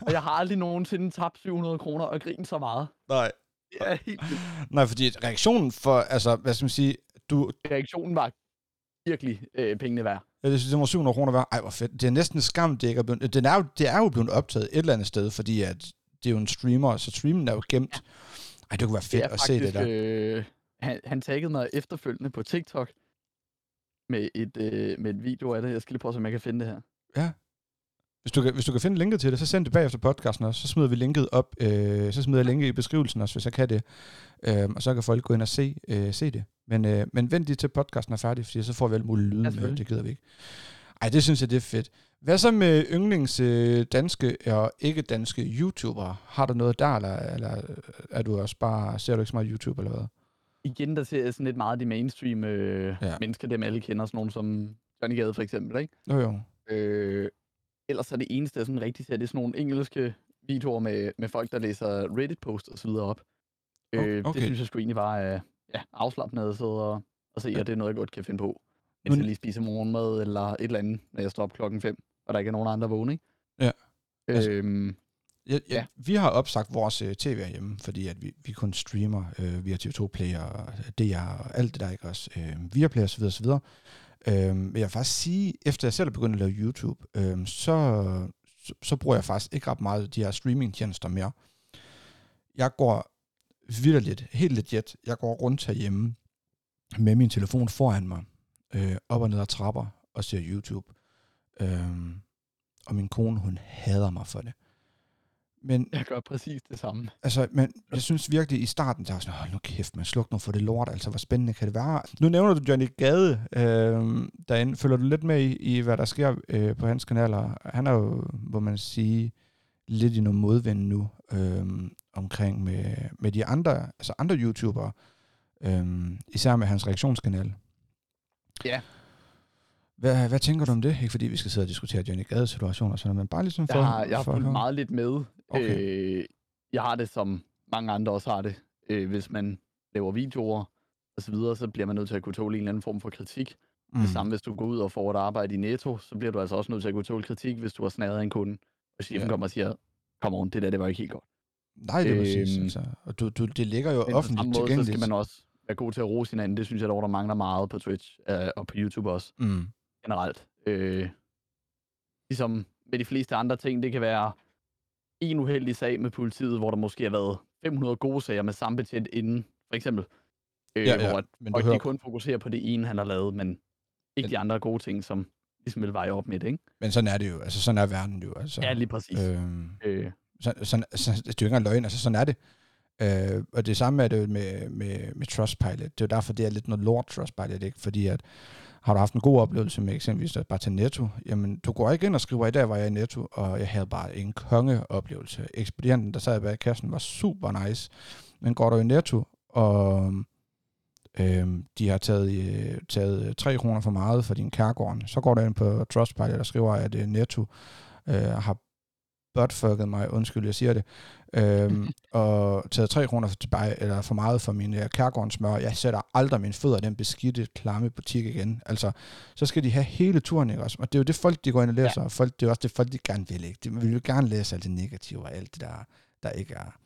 Og jeg har aldrig nogensinde tabt 700 kroner og grint så meget. Nej. Er helt. Nej, fordi reaktionen for, altså, hvad skal man sige, du, Reaktionen var virkelig øh, pengene værd. Jeg synes, det var 700 kroner værd. Ej, hvor fedt. Det er næsten en skam, det ikke er blevet, den er jo, det er jo blevet optaget et eller andet sted, fordi at det er jo en streamer, så streamen er jo gemt. Ej, det kunne være fedt det er at se det der. Øh, han, han taggede mig efterfølgende på TikTok med et, øh, med et video af det. Jeg skal lige prøve, om jeg kan finde det her. Hvis du, kan, hvis du kan finde linket til det, så send det bagefter podcasten også. Så smider vi linket op. Øh, så smider jeg linket i beskrivelsen også, hvis jeg kan det. Øh, og så kan folk gå ind og se, øh, se det. Men, øh, men vent lige til podcasten er færdig, fordi så får vi alt muligt lyde med. Det gider vi ikke. Ej, det synes jeg, det er fedt. Hvad så med yndlings øh, danske og ikke danske YouTubere? Har du noget der, eller, eller er du også bare, ser du ikke så meget YouTube, eller hvad? Igen, der ser jeg sådan lidt meget de mainstream øh, Ja. mennesker, dem alle kender. Sådan nogle som Johnny Gade for eksempel. Ikke? Jo, jo. Øh, ellers er det eneste, jeg sådan rigtig ser, det er sådan nogle engelske videoer med, med folk, der læser Reddit-posts og så videre op. Øh, okay. Det synes jeg sgu egentlig bare er ja, afslappende at sidde og, og se, og det er noget, jeg godt kan finde på. Mens Men- jeg lige spiser morgenmad eller et eller andet, når jeg står op klokken 5, og der ikke er nogen andre vågne, ikke? Ja. Altså- Øhm, Ja, ja. Ja. Vi har opsagt vores øh, tv hjemme, fordi at vi, vi kun streamer øh, via TV2 Play og DR og alt det der, ikke også? Øh, via Play og så videre, så videre. Øh, vil jeg faktisk sige, efter jeg selv er begyndt at lave YouTube, øhm, så, så, så bruger jeg faktisk ikke ret meget de her streamingtjenester mere. Jeg går vidderligt, helt legit, jeg går rundt herhjemme med min telefon foran mig, øh, op og ned ad trapper og ser YouTube. Øhm, og min kone, hun hader mig for det. Men jeg gør præcis det samme. Altså, men jeg synes virkelig i starten, der var sådan, hold nu kæft, man sluk nu for det lort, altså hvor spændende kan det være? Nu nævner du Johnny Gade øh, derinde. Følger du lidt med i, i hvad der sker øh, på hans kanaler? Han er jo, må man sige, lidt i noget modvind nu, øh, omkring med, med de andre, altså andre YouTubere, øh, især med hans reaktionskanal. Ja. Hvad, hvad tænker du om det? Ikke fordi vi skal sidde og diskutere Johnny Gades situation og sådan men bare ligesom for... Jeg har, jeg har fulgt meget lidt med. Okay. Øh, jeg har det, som mange andre også har det. Øh, hvis man laver videoer og så videre, så bliver man nødt til at kunne tåle en eller anden form for kritik. Mm. Det samme, hvis du går ud og får et arbejde i Netto, så bliver du altså også nødt til at kunne tåle kritik, hvis du har snadet en kunde, og chefen Ja. kommer og siger, kom on, det der, det var ikke helt godt. Nej, det er præcis. Øhm, Altså. Og du, du, det ligger jo offentligt måde, så tilgængeligt. skal man også være god til at rose hinanden. Det synes jeg dog, der mangler meget på Twitch øh, og på YouTube også Mm. generelt. Øh, ligesom med de fleste andre ting, det kan være en uheldig sag med politiet, hvor der måske har været 500 gode sager med samme betjent inden, for eksempel. Øh, Ja, ja, Hvor at Men folk hører, de kun fokuserer på det ene, han har lavet, men ikke Men- de andre gode ting, som ligesom vil veje op med det, ikke? men sådan er det jo. Altså, sådan er verden jo. Altså. Ja, lige præcis. Øh. Øh, så, sådan, så, det er jo ikke engang løgn, altså sådan er det. Øh, og det samme er det jo med, med, med Trustpilot. Det er jo derfor, det er lidt noget lort Trustpilot, ikke? Fordi at, har du haft en god oplevelse med eksempelvis at bare tage Netto, jamen du går ikke ind og skriver, i dag var jeg i Netto, og jeg havde bare en kongeoplevelse. Ekspedienten, der sad bag kassen, var super nice. Men går du i Netto, og øhm, de har taget, øh, taget øh, 3 kroner for meget for din kærgården, så går du ind på Trustpilot og skriver, at øh, Netto øh, har buttfucket mig, undskyld, jeg siger det, øhm, og taget 3 kroner for, tilbage, eller for meget for min øh, kærgårdensmør. Jeg sætter aldrig mine fødder i den beskidte, klamme butik igen. Altså, så skal de have hele turen, ikke også? Og det er jo det folk, de går ind og læser, ja. og folk, det er også det folk, de gerne vil, ikke? De vil jo gerne læse alt det negative og alt det der, der ikke er,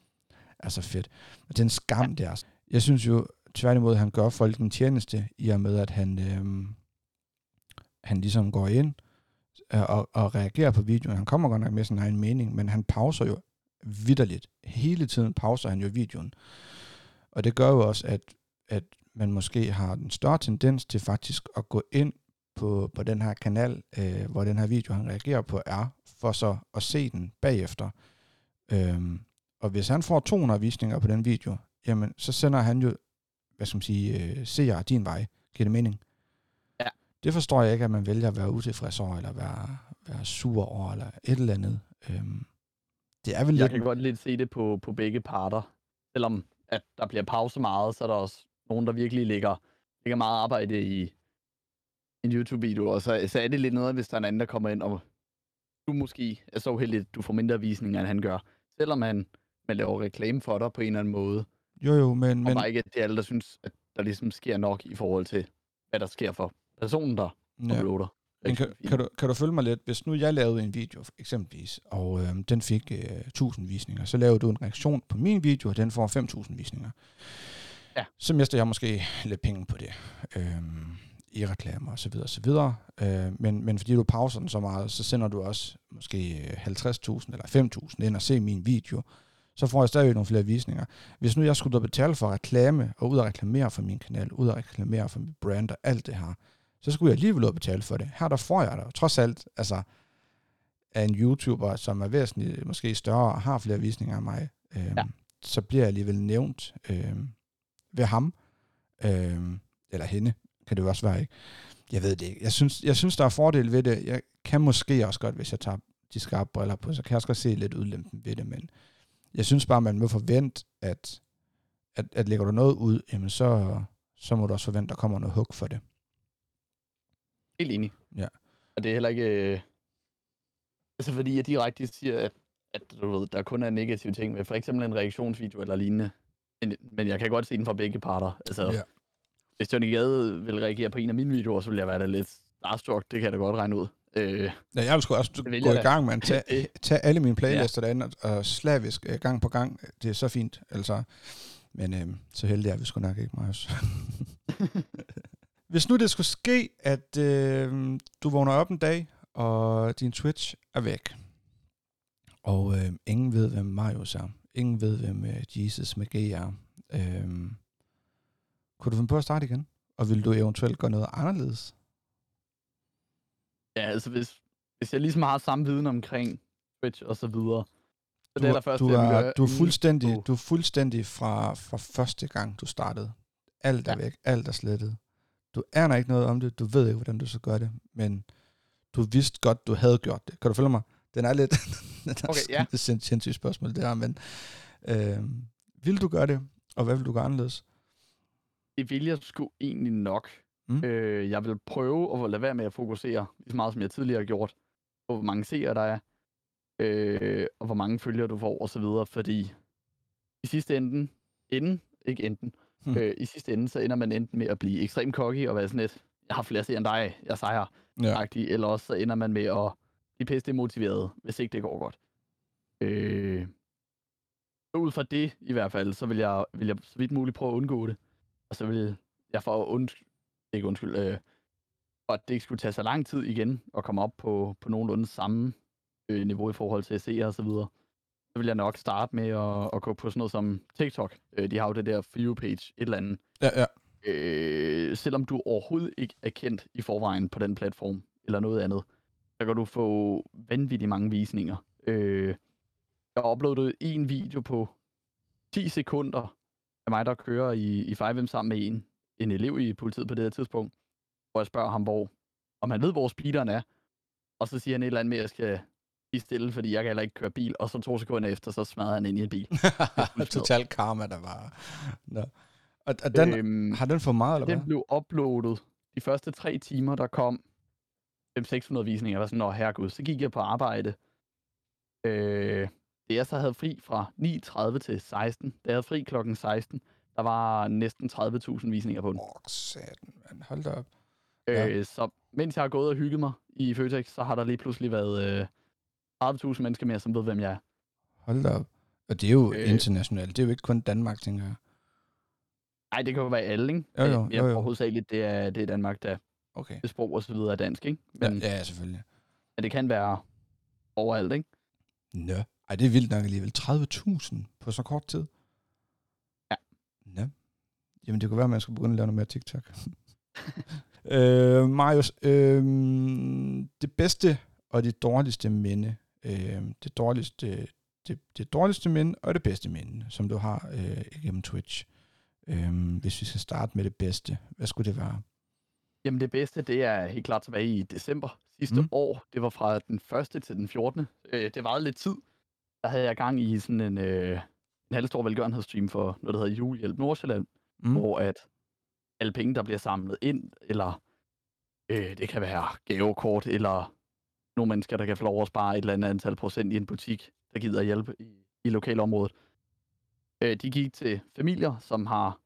er så fedt. Og det er en skam, det er. Jeg synes jo, tværtimod, han gør folk en tjeneste, i og med, at han, øhm, han ligesom går ind, øh, og, og reagerer på videoen. Han kommer godt nok med sin egen mening, men han pauser jo vidderligt. Hele tiden pauser han jo videoen. Og det gør jo også, at, at man måske har en større tendens til faktisk at gå ind på, på den her kanal, øh, hvor den her video, han reagerer på, er, for så at se den bagefter. Øhm, og hvis han får 200 visninger på den video, jamen, så sender han jo, hvad skal man sige, øh, seere din vej. Giver det mening? Det forstår jeg ikke, at man vælger at være utilfreds over, eller være, være sur over, eller et eller andet. Øhm, det er vel jeg lidt... kan godt lidt se det på, på begge parter. Selvom at der bliver pause meget, så er der også nogen, der virkelig lægger, lægger meget arbejde i en YouTube-video, og så, så er det lidt noget, hvis der er en anden, der kommer ind, og du måske er så uheldig, at du får mindre visninger, end han gør. Selvom man, man laver reklame for dig på en eller anden måde. Jo, jo, men... Og men bare ikke, at det er alle, der synes, at der ligesom sker nok i forhold til, hvad der sker for personen, der ja. uploader. Men kan, kan, du, kan du følge mig lidt? Hvis nu jeg lavede en video, eksempelvis, og øh, den fik øh, 1000 visninger, så lavede du en reaktion på min video, og den får 5000 visninger. Ja. Så mister jeg måske lidt penge på det. Øh, i reklamer og så videre og så videre. Øh, men, men fordi du pauser den så meget, så sender du også måske 50.000 eller 5.000 ind og se min video. Så får jeg stadig nogle flere visninger. Hvis nu jeg skulle betale for reklame, og ud og reklamere for min kanal, ud og reklamere for mit brand og alt det her, så skulle jeg alligevel ud og betale for det. Her der får jeg da trods alt, altså af en YouTuber, som er væsentligt måske større og har flere visninger end mig, øh, ja. så bliver jeg alligevel nævnt øh, ved ham, øh, eller hende, kan det jo også være, ikke? Jeg ved det ikke. Jeg synes, jeg synes der er fordel ved det. Jeg kan måske også godt, hvis jeg tager de skarpe briller på, så kan jeg også godt se lidt udlempen ved det, men jeg synes bare, man må forvente, at, at, at lægger du noget ud, jamen så, så må du også forvente, at der kommer noget hug for det. Helt enig. Ja. Og det er heller ikke... Øh... Altså fordi jeg direkte siger, at, at du ved, der kun er negative ting med for eksempel en reaktionsvideo eller lignende. Men, men jeg kan godt se den fra begge parter. Altså, Ja. hvis Johnny Gade vil reagere på en af mine videoer, så vil jeg være da lidt starstruck. Det kan jeg da godt regne ud. Øh, Ja, jeg vil sgu også gå vil jeg i gang med at tage, Det- tage alle mine playlister ja. derinde og, og slavisk øh, gang på gang. Det er så fint, altså. Men øh, så heldig er vi sgu nok ikke, Marius. Hvis nu det skulle ske, at øh, du vågner op en dag, og din Twitch er væk, og øh, ingen ved, hvem Marius er, ingen ved, hvem øh, Jesus med G er, øh, kunne du finde på at starte igen? Og vil du eventuelt gøre noget anderledes? ja, altså hvis, hvis jeg ligesom har samme viden omkring Twitch og så videre, så Du, det er er- der først, du, jeg er, gøre du, er inden- fuldstændig, du er fuldstændig fra, fra første gang, du startede. Alt er Ja. væk, alt er slettet. Du aner ikke noget om det, du ved ikke, hvordan du skal gøre det, men du vidste godt, du havde gjort det. Kan du følge mig? Den er lidt den er Okay, ja. et sind- sindssygt spørgsmål, det her, men øh, vil du gøre det, og hvad vil du gøre anderledes? det vil jeg sgu egentlig nok. Mm. Øh, jeg vil prøve at lade være med at fokusere, lige så meget som jeg tidligere har gjort, på hvor mange seere der er, øh, og hvor mange følgere du får, og så videre, fordi i sidste ende, enden, ikke enten, Hmm. øh, i sidste ende, så ender man enten med at blive ekstremt cocky og være sådan lidt, jeg har flere end dig, jeg sejrer, Ja. eller også så ender man med at blive pisse motiveret, hvis ikke det går godt. Øh, ud fra det i hvert fald, så vil jeg, vil jeg så vidt muligt prøve at undgå det. Og så vil jeg for at und, ikke undskyld, øh, for at det ikke skulle tage så lang tid igen at komme op på, på nogenlunde samme øh, niveau i forhold til seere og så videre, så vil jeg nok starte med at, at gå på sådan noget som TikTok. Øh, de har jo det der for you page, et eller andet. Ja, ja. Øh, selvom du overhovedet ikke er kendt i forvejen på den platform, eller noget andet, så kan du få vanvittigt mange visninger. Øh, jeg har uploadet en video på 10 sekunder af mig, der kører i, i 5M sammen med en, en elev i politiet på det her tidspunkt, hvor jeg spørger ham, hvor, om han ved, hvor speederen er, og så siger han et eller andet med, at jeg skal blive stille, fordi jeg kan heller ikke køre bil, og så to sekunder efter, så smadrer han ind i en bil. Total karma, der var. Nå. Og, og den, øhm, har den for meget, eller den hvad? blev uploadet. De første tre timer, der kom 500-600 visninger. Jeg var sådan, nå herregud, så gik jeg på arbejde. Øh, det jeg så havde fri fra 9.30 til 16, da jeg havde fri klokken 16, der var næsten 30.000 visninger på den. Åh, satan, man. Hold da op. Ja. Øh, så mens jeg har gået og hygget mig i Føtex, så har der lige pludselig været øh, 30.000 mennesker mere, som ved, hvem jeg er. Hold da op. Og det er jo øh, internationalt. Det er jo ikke kun Danmark, tænker jeg. Nej, det kan jo være alle, ikke? Jo, jo, jeg jo, jo. tror hovedsageligt, det er, det er Danmark, der Okay. det sprog og så videre er dansk, ikke? Ja, Men, ja, selvfølgelig. men det kan være overalt, ikke? Nå. Ej, det er vildt nok alligevel. 30.000 på så kort tid. Ja. Nå. Jamen, det kunne være, at man skulle begynde at lave noget mere TikTok. øh, Marius, øh, det bedste og det dårligste minde, øh, det dårligste, det, det dårligste minde og det bedste minde, som du har øh, igennem Twitch. Øh, hvis vi skal starte med det bedste, hvad skulle det være? Jamen det bedste, det er helt klart tilbage i december sidste Mm. år. Det var fra den 1. til den 14. Øh, det varede lidt tid. Der havde jeg gang i sådan en, øh, en halvstor velgørenhedsstream for noget, der hedder Julehjælp Nordsjælland, mm. hvor at alle penge, der bliver samlet ind, eller øh, det kan være gavekort, eller nogle mennesker, der kan få lov at spare et eller andet antal procent i en butik, der gider hjælpe i, i lokalområdet. Øh, de gik til familier, som har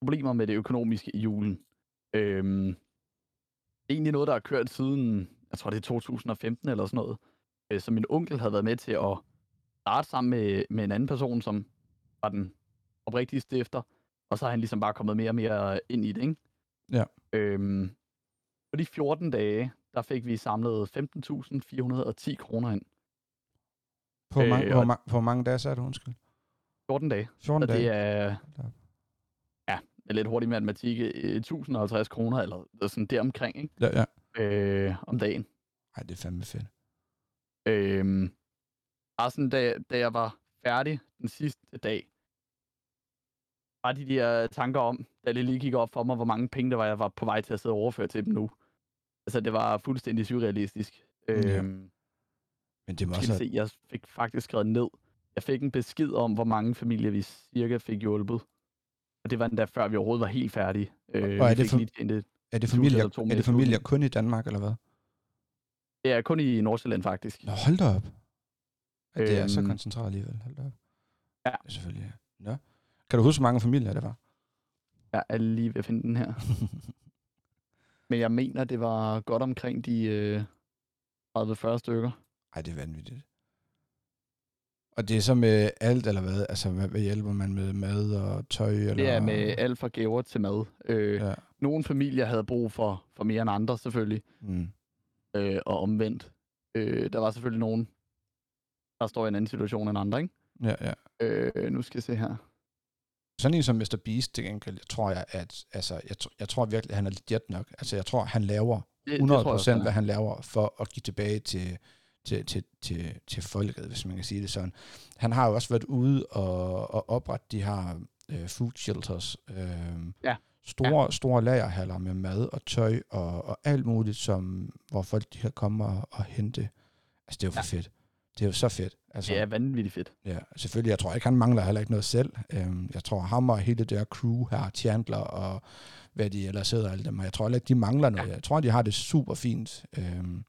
problemer med det økonomiske i julen. Øh, det er egentlig noget, der har kørt siden, jeg tror det er 2015 eller sådan noget, øh, som min onkel havde været med til at starte sammen med, med en anden person, som var den oprigtige stifter, og så har han ligesom bare kommet mere og mere ind i det, ikke? Ja. Øhm, på de 14 dage, der fik vi samlet 15.410 kroner ind. På, øh, mange, Øh, hvor, ma- hvor mange dage så er det, undskyld? 14 dage. 14 Og dage? det er, ja, lidt hurtig matematik, øh, 1050 kroner, eller sådan deromkring, ikke? Ja, ja. Øh, om dagen. Ej, det er fandme fedt. Øhm, bare sådan, da, da jeg var færdig den sidste dag, var de der tanker om, da det lige gik op for mig, hvor mange penge der var, jeg var på vej til at sidde og overføre til dem nu. Altså, det var fuldstændig surrealistisk. Ja. Øhm, Men det også vi se, jeg fik faktisk skrevet ned. Jeg fik en besked om, hvor mange familier vi cirka fik hjulpet. Og det var endda før vi overhovedet var helt færdige. Øh, Og er det for- lige er det familier, er det familier kun i Danmark, eller hvad? Det er kun i Nordsjælland, faktisk. Nå, hold da op. Ja, det er så Øhm. koncentreret alligevel. Hold da op. Ja. ja selvfølgelig, ja. Nå. Kan du huske, hvor mange familier det var? Jeg er lige ved at finde den her. Men jeg mener, det var godt omkring de øh, 30-40 stykker. Ej, det er vanvittigt. Og det er så med alt, eller hvad? Altså, hvad, hvad hjælper man med mad og tøj? Eller? Det er med alt fra gaver til mad. Øh, Ja. Nogle familier havde brug for, for mere end andre, selvfølgelig. Mm. Øh, og omvendt. Øh, der var selvfølgelig nogen, der står i en anden situation end andre, ikke? Ja, ja. Øh, nu skal jeg se her. Sådan en som Mr. Beast, til gengæld, tror jeg, at, altså, jeg, jeg tror virkelig, at han er legit nok. Altså, jeg tror, han laver Det, 100 det tror jeg han hvad er. han laver for at give tilbage til, til, til, til, til folket, hvis man kan sige det sådan. Han har jo også været ude og, og oprette de her øh, food shelters. Øh, Ja. Store, ja. store lagerhaller med mad og tøj og, og alt muligt, som, hvor folk de kan komme og, og hente. Altså, det er jo for ja. fedt. Det er jo så fedt. Altså, Det er vanvittigt fedt. Ja, selvfølgelig. Jeg tror ikke, han mangler heller ikke noget selv. Øhm, jeg tror, ham og hele det der crew her, Chandler og hvad de ellers hedder, alle dem, og jeg tror heller ikke, de mangler noget. Jeg tror, de har det super fint. Øhm,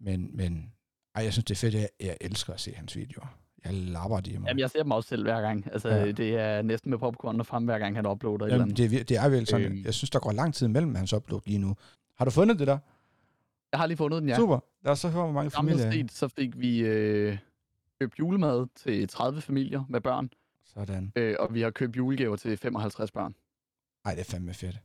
men, men ej, jeg synes, det er fedt. Jeg, jeg elsker at se hans videoer. Jeg lapper de mig. Jamen, jeg ser dem også selv hver gang. Altså, Ja. ja. det er næsten med popcorn og frem, hver gang han uploader et eller Jamen, andet. det, er, det er vel sådan. Øhm. Jeg synes, der går lang tid mellem hans upload lige nu. Har du fundet det der? Jeg har lige fundet den, ja. Ja. Super. Lad os så høre, hvor mange Samlet familier... set, så fik vi øh, købt julemad til 30 familier med børn, Sådan. øh, og vi har købt julegaver til 55 børn. Ej, det er fandme fedt.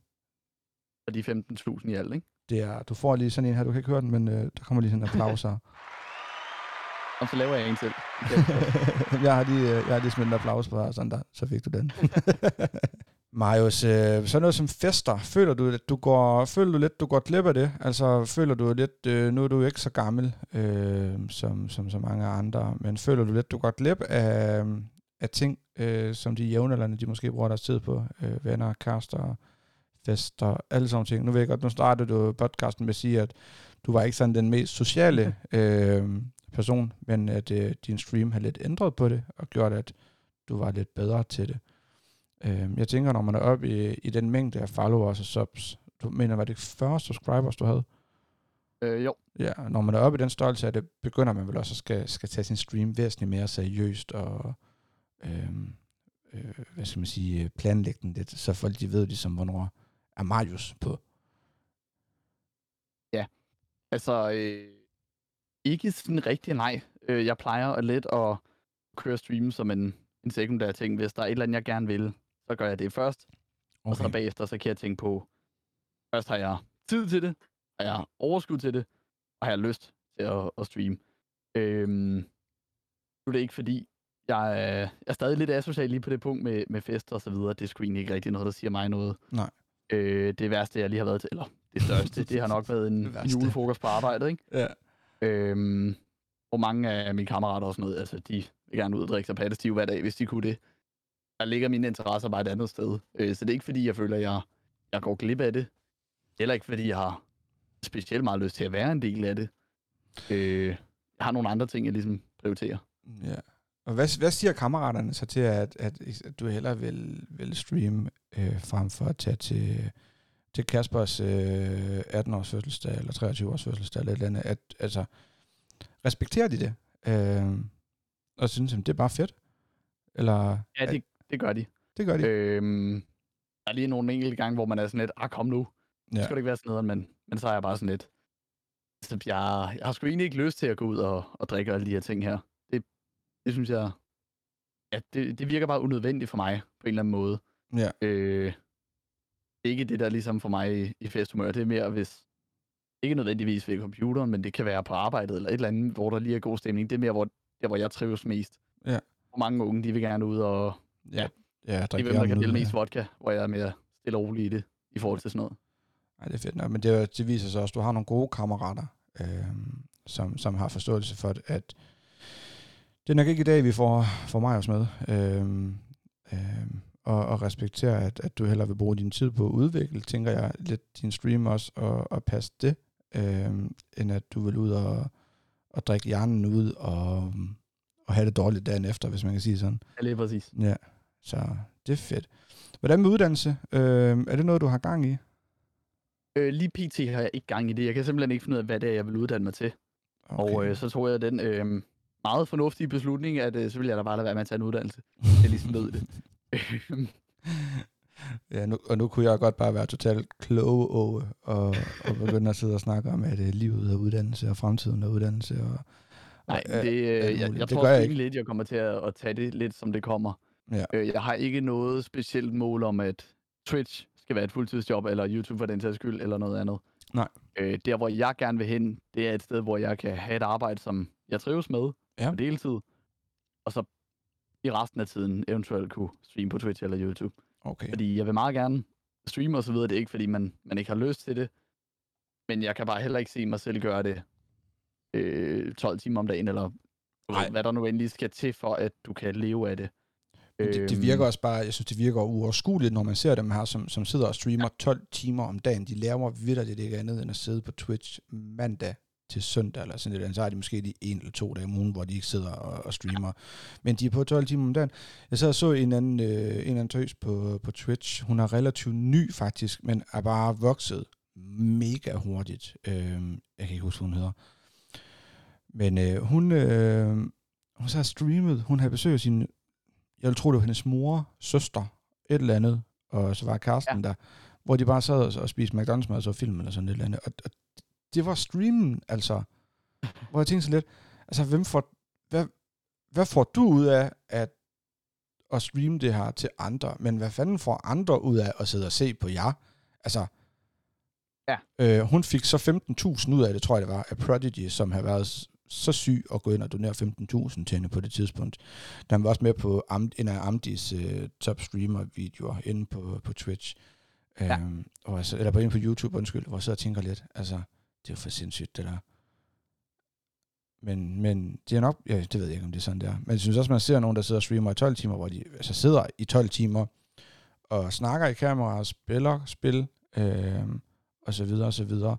Og de er 15.000 i alt, ikke? Det er, du får lige sådan en her, du kan ikke høre den, men øh, der kommer lige sådan en applaus her. Og så laver jeg en til. jeg, har lige, øh, jeg har lige smidt en applaus på her, sådan der, så fik du den. Marius, øh, så noget som fester, føler du, at du går, føler du lidt, du går glip af det? Altså, føler du lidt, øh, nu er du ikke så gammel, øh, som, som så mange andre, men føler du lidt, du går glip af, af ting, øh, som de jævnaldrende, de måske bruger deres tid på, øh, venner, kærester, fester, alle sådan ting. Nu ved jeg godt, nu startede du podcasten med at sige, at du var ikke sådan den mest sociale øh, person, men at øh, din stream har lidt ændret på det, og gjort, at du var lidt bedre til det. Øh, jeg tænker, når man er oppe i, i den mængde af followers og subs, du mener, var det 40 subscribers, du havde? øh, jo, Ja, når man er oppe i den størrelse af det, begynder man vel også at skal, skal tage sin stream væsentligt mere seriøst og øh, øh, hvad skal man sige, planlægge den lidt, så folk de ved ligesom, hvornår er Marius på. altså øh, ikke sådan rigtig nej. Øh, jeg plejer at lidt at køre stream som en, en sekundær ting. Hvis der er et eller andet, jeg gerne vil, så gør jeg det først. Okay. Og så bagefter, så kan jeg tænke på, først har jeg tid til det, har jeg overskud til det, og har jeg lyst til at, at streame. Øhm, nu er det ikke fordi, jeg, er- jeg er stadig lidt asocial lige på det punkt med, med fester og så videre. Det er sgu egentlig ikke rigtig noget, der siger mig noget. Nej. Øh, det værste, jeg lige har været til, eller det største, det har nok været en julefrokost på arbejdet, ikke? Ja. Øhm, hvor mange af mine kammerater og sådan noget, altså de vil gerne ud og drikke sig pattestiv hver dag, hvis de kunne det. Der ligger mine interesser bare et andet sted. Øh, så det er ikke fordi, jeg føler, at jeg, jeg går glip af det. Heller ikke fordi, jeg har specielt meget lyst til at være en del af det. Øh, jeg har nogle andre ting, jeg ligesom prioriterer. Ja. Og hvad, hvad siger kammeraterne så til, at, at, at du hellere vil, vil streame, øh, frem for at tage til, til Kaspers øh, 18-års fødselsdag, eller 23-års fødselsdag, eller et eller andet, at, altså, respekterer de det? Øh, og synes, at det er bare fedt? Eller, Ja, det, det gør de. det gør de. Øhm, der er lige nogle enkelte gange, hvor man er sådan lidt, ah, kom nu. Det ja. skal det ikke være sådan noget, men, men så er jeg bare sådan lidt, så jeg, jeg har sgu egentlig ikke lyst til at gå ud og, og drikke alle de her ting her. Det, det synes jeg, ja, det, det virker bare unødvendigt for mig, på en eller anden måde. Ja. Øh, det ikke det, der er ligesom for mig i, i festhumør. Det er mere, hvis, ikke nødvendigvis ved computeren, men det kan være på arbejdet, eller et eller andet, hvor der lige er god stemning. Det er mere, hvor, der, hvor jeg trives mest. Ja. Og mange unge, de vil gerne ud og Ja, ja det drik er, hvem der kan dele mest vodka, hvor jeg er mere stille og rolig i det, i forhold til sådan noget. Ej, det er fedt nok, men det, det viser sig også, at du har nogle gode kammerater, øh, som, som har forståelse for, at det er nok ikke i dag, vi får, får mig også med. Øh, øh, og, og respektere, at, at du hellere vil bruge din tid på at udvikle, tænker jeg, lidt din stream også, og, og passe det, øh, end at du vil ud og, og drikke hjernen ud og, og have det dårligt dagen efter, hvis man kan sige sådan. Ja, lige præcis. Ja, så det er fedt. Hvordan med uddannelse? Øh, er det noget, du har gang i? Øh, lige pt. har jeg ikke gang i det. Jeg kan simpelthen ikke finde ud af, hvad det er, jeg vil uddanne mig til. Okay. Og øh, så tog jeg den øh, meget fornuftige beslutning, at øh, så ville jeg da bare lade være med at tage en uddannelse. Det er ligesom lød det. Ja, nu, og nu kunne jeg godt bare være totalt klog og, og, og begynde at sidde og snakke om, at uh, livet er uddannelse, og fremtiden er uddannelse. Og, Nej, det, øh, jeg, muligt. jeg Det tror jeg ikke lidt, jeg kommer til at, at tage det lidt, som det kommer. Ja. Øh, jeg har ikke noget specielt mål om, at Twitch skal være et fuldtidsjob, eller YouTube for den sags skyld, eller noget andet. Nej. Øh, der, hvor jeg gerne vil hen, det er et sted, hvor jeg kan have et arbejde, som jeg trives med Ja. på deltid, og så i resten af tiden eventuelt kunne streame på Twitch eller YouTube. Okay. Fordi jeg vil meget gerne streame og så videre. Det er ikke, fordi man, man ikke har lyst til det. Men jeg kan bare heller ikke se mig selv gøre det øh, 12 timer om dagen, eller Nej. hvad der nu endelig skal til, for at du kan leve af det. Det, det Øhm, virker også bare, jeg synes, det virker uoverskueligt, når man ser dem her, som, som sidder og streamer 12 timer om dagen. De laver vidderligt ikke andet end at sidde på Twitch mandag til søndag, eller sådan lidt. Så har de måske lige en eller to dage om ugen, hvor de ikke sidder og, og streamer. Men de er på 12 timer om dagen. Jeg sad og så en anden, øh, en anden tøs på, på Twitch. Hun er relativt ny faktisk, men er bare vokset mega hurtigt. Øh, jeg kan ikke huske, hvad hun hedder. Men øh, hun, øh, hun så har streamet, hun havde besøg af sin, jeg vil tro, det var hendes mor, søster, et eller andet, og så var kæresten ja. der, hvor de bare sad og, og spiste McDonald's mad og så film eller sådan et eller andet. Og, og det var streamen, altså. Hvor jeg tænkte så lidt, altså hvem får, hvad, hvad får du ud af at, at streame det her til andre? Men hvad fanden får andre ud af at sidde og se på jer? Altså, Ja. øh, hun fik så 15.000 ud af det, tror jeg det var, af Prodigy, som har været så syg at gå ind og donere 15.000 til hende på det tidspunkt. Den var også med på Amt, en af Amdis øh, top streamer videoer inde på, på Twitch. Ja. Øhm, og altså, eller på inde på YouTube, undskyld, hvor jeg sidder og tænker lidt, altså, det er jo for sindssygt, det der. Men, men det er nok, ja, det ved jeg ikke, om det er sådan der. Men jeg synes også, man ser nogen, der sidder og streamer i 12 timer, hvor de altså sidder i 12 timer og snakker i kamera og spiller spil, øhm, og så videre, og så videre.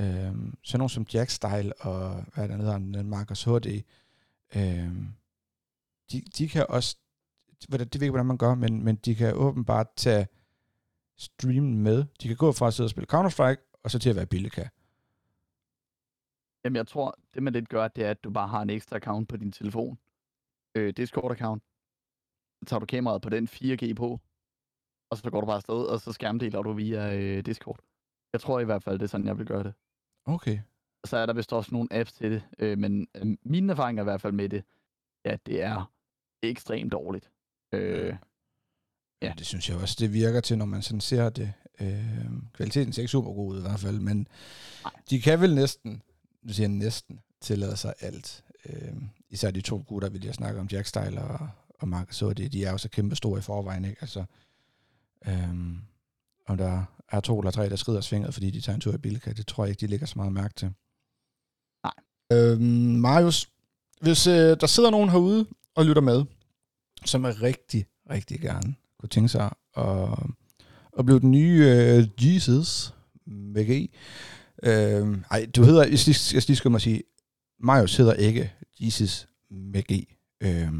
Øhm, sådan nogen som Jack Style og hvad der hedder, han, Marcus HD, øhm, de, de kan også, det ved ikke, hvordan man gør, men, men de kan åbenbart tage streamen med. De kan gå fra at sidde og spille Counter-Strike, og så til at være Billika. Jamen, jeg tror, det man lidt gør, det er, at du bare har en ekstra account på din telefon. Øh, Discord-account. Så tager du kameraet på den 4G på, og så går du bare afsted, og så skærmdeler du via øh, Discord. Jeg tror i hvert fald, det er sådan, jeg vil gøre det. Okay. Og så er der vist også nogle apps til det, øh, men øh, mine erfaringer i hvert fald med det, er, at det er ekstremt dårligt. Øh, Ja. Det synes jeg også, det virker til, når man sådan ser det. Øh, kvaliteten ser ikke super god ud i hvert fald, men Nej. de kan vel næsten, nu siger næsten, tillade sig alt. Øh, især de to gutter, vi lige har snakket om, Jack Style og, og Marcus Hode, de er jo så kæmpe store i forvejen, ikke? Altså, øh, om der er to eller tre, der skrider svinget, fordi de tager en tur i Bilka, det tror jeg ikke, de lægger så meget mærke til. Nej. Øh, Marius, hvis øh, der sidder nogen herude og lytter med, som er rigtig, rigtig gerne kunne tænke sig at, at blive den nye øh, Jesus med G. Øh, ej, du hedder, jeg skal, jeg skal lige skynde mig sige, Marius hedder ikke Jesus med G. øh,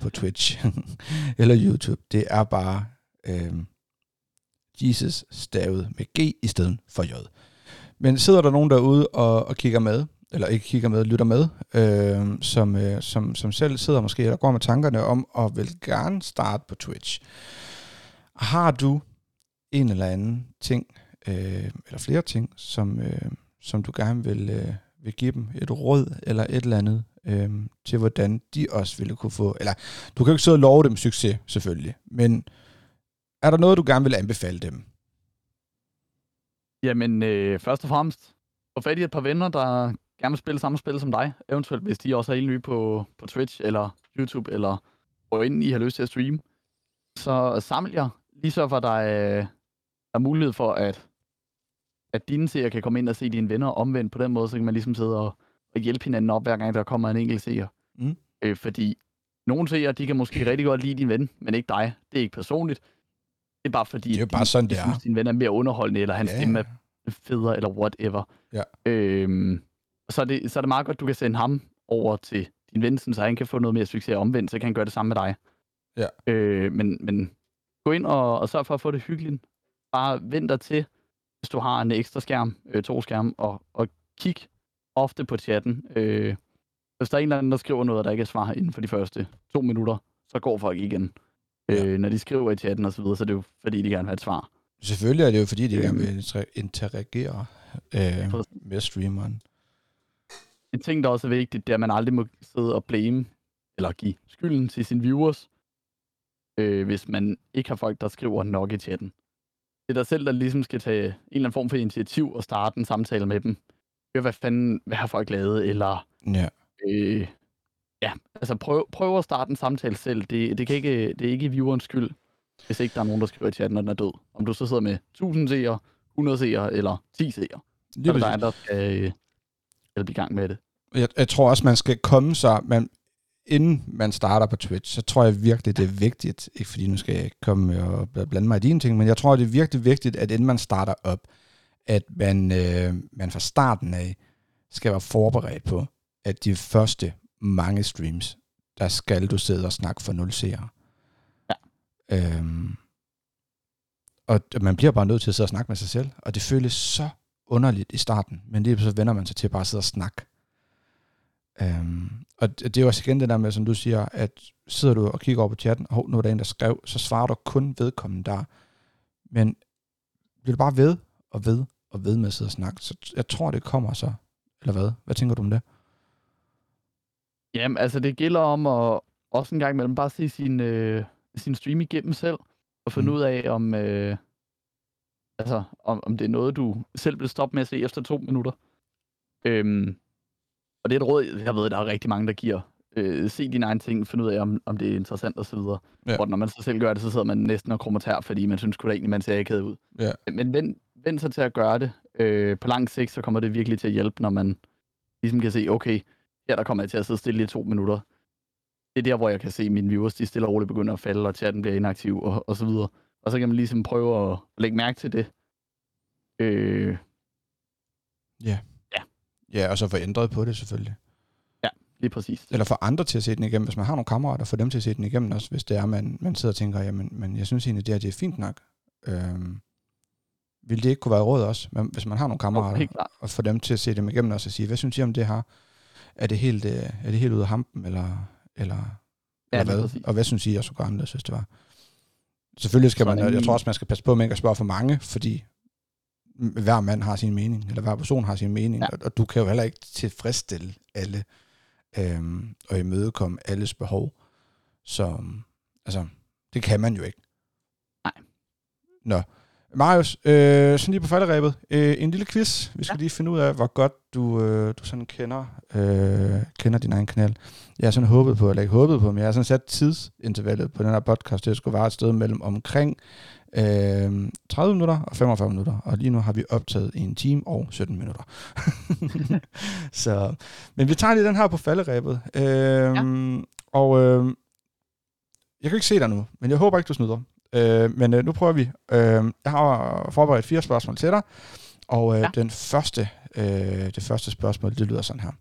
på Twitch eller YouTube, det er bare øh, Jesus stavet med G i stedet for J. Men sidder der nogen derude og, og kigger med, eller ikke kigger med, lytter med, øh, som, øh, som, som selv sidder måske, eller går med tankerne om, og vil gerne starte på Twitch. Har du en eller anden ting, øh, eller flere ting, som, øh, som du gerne vil, øh, vil give dem et råd, eller et eller andet, øh, til hvordan de også ville kunne få, eller du kan jo ikke sidde og love dem succes, selvfølgelig, men er der noget, du gerne vil anbefale dem? Jamen, øh, først og fremmest, få fat i et par venner, der gerne vil spille samme spil som dig. Eventuelt, hvis de også er helt nye på, på Twitch eller YouTube, eller hvor ind I har lyst til at streame. Så saml jer, lige så for, der er, er mulighed for, at, at dine seere kan komme ind og se dine venner omvendt. På den måde, så kan man ligesom sidde og, og hjælpe hinanden op, hver gang der kommer en enkelt seer. Mm. Øh, fordi nogle seere, de kan måske rigtig godt lide din ven, men ikke dig. Det er ikke personligt. Det er bare fordi, Det er bare de, sådan, de det er. synes, din ven er mere underholdende, eller hans Ja, stemme er federe, eller whatever. Ja. Øhm, så, er det, så er det meget godt, du kan sende ham over til din ven, så han kan få noget mere succes omvendt, så kan han gøre det samme med dig. Ja. Øh, men, men gå ind og, og sørg for at få det hyggeligt. Bare vent dig til, hvis du har en ekstra skærm, øh, to skærm, og, og kig ofte på chatten. Øh, hvis der er en eller anden, der skriver noget, og der ikke er svar inden for de første to minutter, så går folk igen. Ja. Øh, når de skriver i chatten og så videre, så er det jo fordi, de gerne vil have et svar. Selvfølgelig er det jo, fordi de Øhm. gerne vil inter- interagere øh, med streameren. En ting, der også er vigtigt, det er, at man aldrig må sidde og blame, eller give skylden til sine viewers, øh, hvis man ikke har folk, der skriver nok i chatten. Det er dig selv, der ligesom skal tage en eller anden form for initiativ og starte en samtale med dem. Hør, hvad fanden, hvad har folk lavet, eller Ja. øh, ja, altså prøv, prøv at starte en samtale selv. Det, det, kan ikke, det er ikke viewerens skyld, hvis ikke der er nogen, der skriver i chatten, når den er død. Om du så sidder med 1000 seere, 100 seere eller 10 seere, Lige er det dig, præcis. der skal øh, hjælpe i gang med det. jeg, jeg tror også, man skal komme sig, man, inden man starter på Twitch, så tror jeg virkelig, det er vigtigt, ikke fordi nu skal jeg komme og blande mig i dine ting, men jeg tror, det er virkelig vigtigt, at inden man starter op, at man, øh, man fra starten af skal være forberedt på, at de første mange streams, der skal du sidde og snakke for nul seere. Ja. Øhm, og man bliver bare nødt til at sidde og snakke med sig selv, og det føles så underligt i starten, men lige så vender man sig til bare at sidde og snakke. Øhm, og det er også igen det der med, som du siger, at sidder du og kigger over på chatten, og nu er der en, der skrev, så svarer du kun vedkommende der. Men bliver du bare ved og ved og ved med at sidde og snakke, så jeg tror, det kommer så. Eller hvad? Hvad tænker du om det? Jamen, altså det gælder om at også en gang imellem bare se sin, øh, sin stream igennem selv, og finde Mm. ud af, om, øh, altså, om, om det er noget, du selv vil stoppe med at se efter to minutter. Øhm, og det er et råd, jeg ved, der er rigtig mange, der giver. Øh, se dine egne ting, finde ud af, om, om det er interessant osv. Ja. Og når man så selv gør det, så sidder man næsten og krummer tær, fordi man synes da egentlig, man ser ikke ud. Ja. Men vend, vend sig til at gøre det. Øh, på lang sigt, så kommer det virkelig til at hjælpe, når man ligesom kan se, okay, her der kommer jeg til at sidde stille i to minutter. Det er der, hvor jeg kan se, at mine viewers, de stille og roligt begynder at falde, og chatten bliver inaktiv, og, og så videre. Og så kan man ligesom prøve at lægge mærke til det. Øh, Ja, og så få ændret på det selvfølgelig. lige præcis. Eller få andre til at se den igennem. Hvis man har nogle kammerater, få dem til at se den igennem også, hvis det er, man, man sidder og tænker, jamen, men jeg synes egentlig, det her det er fint nok. Øhm, vil det ikke kunne være råd også, men hvis man har nogle kammerater, og få dem til at se dem igennem også og sige, hvad synes I om det her? Er det helt, øh, er det helt ude af hampen, eller, eller, Ja, eller hvad? Og hvad synes I, jeg skulle gøre anderledes, hvis det var? Selvfølgelig skal Så man, jeg tror også, man skal passe på, at man ikke at spørge for mange, fordi hver mand har sin mening, eller hver person har sin mening. Ja. og, og du kan jo heller ikke tilfredsstille alle, øhm, og imødekomme alles behov. Så, altså, det kan man jo ikke. Nej. Nå. Marius, øh, sådan lige på falderæbet. Øh, en lille quiz. Vi skal ja. Lige finde ud af, hvor godt du, øh, du sådan kender, øh, kender din egen kanal. Jeg har sådan håbet på, eller ikke håbet på, men jeg har sådan sat tidsintervallet på den her podcast, det skulle være et sted mellem omkring øh, 30 minutter og 45 minutter. Og lige nu har vi optaget en time og 17 minutter. Så, men vi tager lige den her på falderæbet. Øh, ja. Og øh, jeg kan ikke se dig nu, men jeg håber ikke, du snyder. Øh, men øh, nu prøver vi. Øh, jeg har forberedt fire spørgsmål til dig. Og øh, ja. Den første, øh, det første spørgsmål, det lyder sådan her.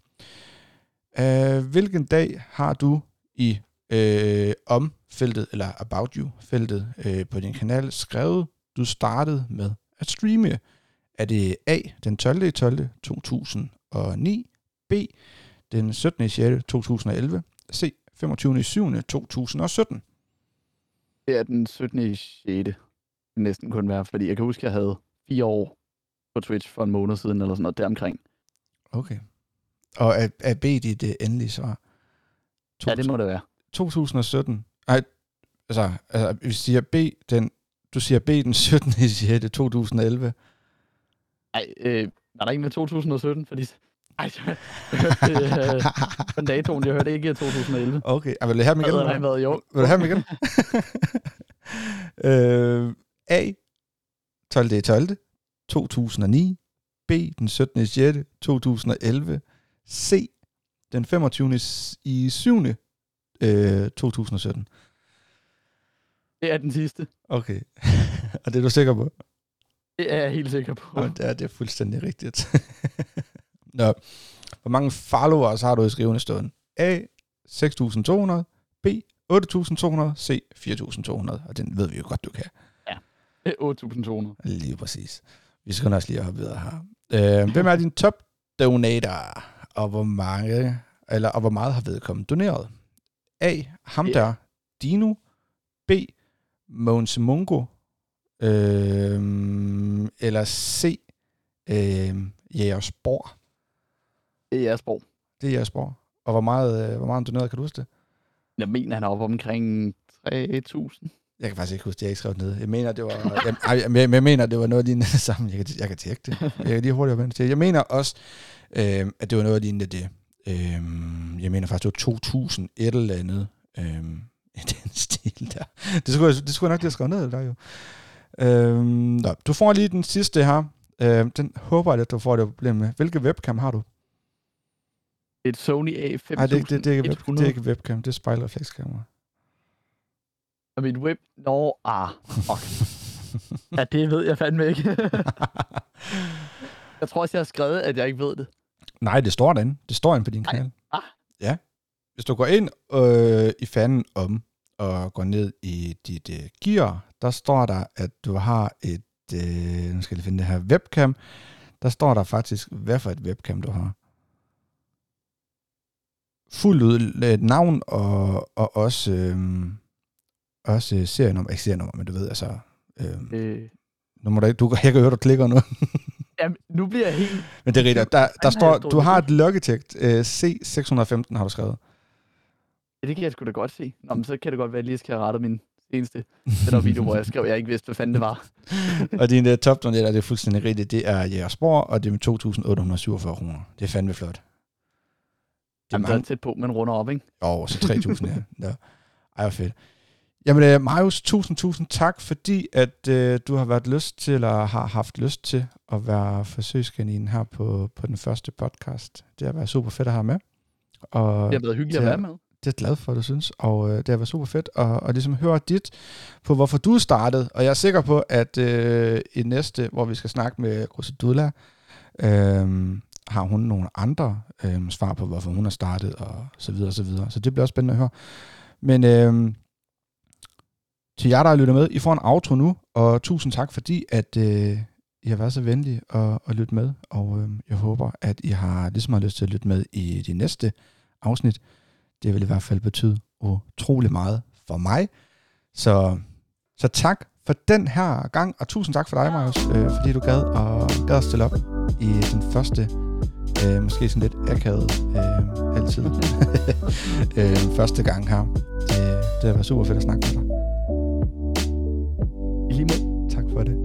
Øh, hvilken dag har du i øh, om feltet, eller about you-feltet øh, på din kanal, skrevet, du startede med at streame. Er det A, den 12. 12. 2009, B, den 17. 6. 2011, C, 25. 7. 2017? Det er den 17. 6. Det næsten kun være, fordi jeg kan huske, at jeg havde fire år på Twitch for en måned siden, eller sådan noget deromkring. Okay. Og er, er B dit det endelige svar? Ja, det må det være. 2017. Nej, altså, altså vi siger B, den, du siger B den 17. 6. 2011. Nej, øh, er der ikke med 2017? Fordi ej, jeg hørte øh, den datoen, jeg hørte ikke 2011. Okay, jeg vil have dem igen? Hvad været, jo. Vil du have dem igen? øh, A, 12. 12. 2009. B, den 17. 6. 2011. C, den 25. i 7. Øh, 2017. Det er den sidste. Okay. Og det er du sikker på? Det er jeg helt sikker på. Ja, det er, det er fuldstændig rigtigt. Nå. Hvor mange followers har du i skrivende stund? A, 6.200. B, 8.200. C, 4.200. Og den ved vi jo godt, du kan. Ja, 8.200. Lige præcis. Vi skal også lige hoppe videre her. Øh, hvem er din top donator? Og hvor mange, eller og hvor meget har vedkommende doneret? A. Ham der. Dino. B. Måns Mungo. Øh, eller C. Øh, Jægersborg. Det er Jægersborg. Det er Jægersborg. Og hvor meget, øh, hvor meget doneret, kan du huske det? Jeg mener, han er oppe omkring 3.000. Jeg kan faktisk ikke huske det, jeg ikke skrev ned. Jeg mener, det var, jeg, jeg, jeg, jeg mener, det var noget lignende det samme. Jeg kan, jeg kan tjekke det. Jeg kan lige hurtigt vente til. Jeg mener også, øh, at det var noget lignende det. Øh, jeg mener faktisk, det var 2000 et eller andet. Øh, i den stil der. Det skulle, jeg, det skulle jeg nok lige have skrevet ned der jo. Øh, nå, du får lige den sidste her. Øh, den håber jeg, at du får det problem med. Hvilke webcam har du? Et Sony A5100. Nej, det, det, det, er ikke, web, det er ikke webcam, det er spejlreflekskamera. Og mit web... Nå, ah, fuck. ja, det ved jeg fandme ikke. jeg tror også, jeg har skrevet, at jeg ikke ved det. Nej, det står derinde. Det står inde på din Nej. kanal. Ah. Ja. Hvis du går ind øh, i fanden om og går ned i dit øh, gear, der står der, at du har et, øh, nu skal jeg lige finde det her, webcam. Der står der faktisk, hvad for et webcam du har. Fuldt ud et navn og, og også, øh, også serienummer, ikke serienummer, men du ved, altså, øh, Øh, nu må du, ikke- du, jeg kan høre, du klikker nu. jamen, nu bliver jeg helt... Men det er rigtigt. Der, der står, du har et Logitech øh, C615, har du skrevet. Ja, det kan jeg sgu da godt se. Nå, men så kan det godt være, at jeg lige skal have rettet min seneste den der video, hvor jeg skrev, at jeg ikke vidste, hvad fanden det var. og din uh, top donator, det er fuldstændig rigtigt, det er Jægersborg, og det er med 2.847 kroner. Det er fandme flot. Det er Jamen, mange. tæt på, men runder op, ikke? Åh, så 3.000, ja. ja. Ej, hvor fedt. Jamen, uh, Marius, tusind, tusind tak, fordi at uh, du har været lyst til, eller har haft lyst til at være forsøgskaninen her på, på den første podcast. Det har været super fedt at have med. Og Det har været hyggeligt at være med. det er jeg glad for, at du synes, og øh, det har været super fedt at, at ligesom høre dit på, hvorfor du startede, og jeg er sikker på, at øh, i næste, hvor vi skal snakke med Rosadula, øh, har hun nogle andre øh, svar på, hvorfor hun har startet, og så videre, og så videre. Så det bliver også spændende at høre. Men øh, til jer, der har lyttet med, I får en outro nu, og tusind tak, fordi at øh, I har været så venlige at, at lytte med, og øh, jeg håber, at I har ligesom har lyst til at lytte med i de næste afsnit. Det vil i hvert fald betyde utrolig meget for mig. Så, så tak for den her gang, og tusind tak for dig, Marius, øh, fordi du gad, og gad at stille op i den første, Øh, måske sådan lidt akavet øh, altid. øh, første gang her. Øh, det har været super fedt at snakke med dig. I lige måde. Tak for det.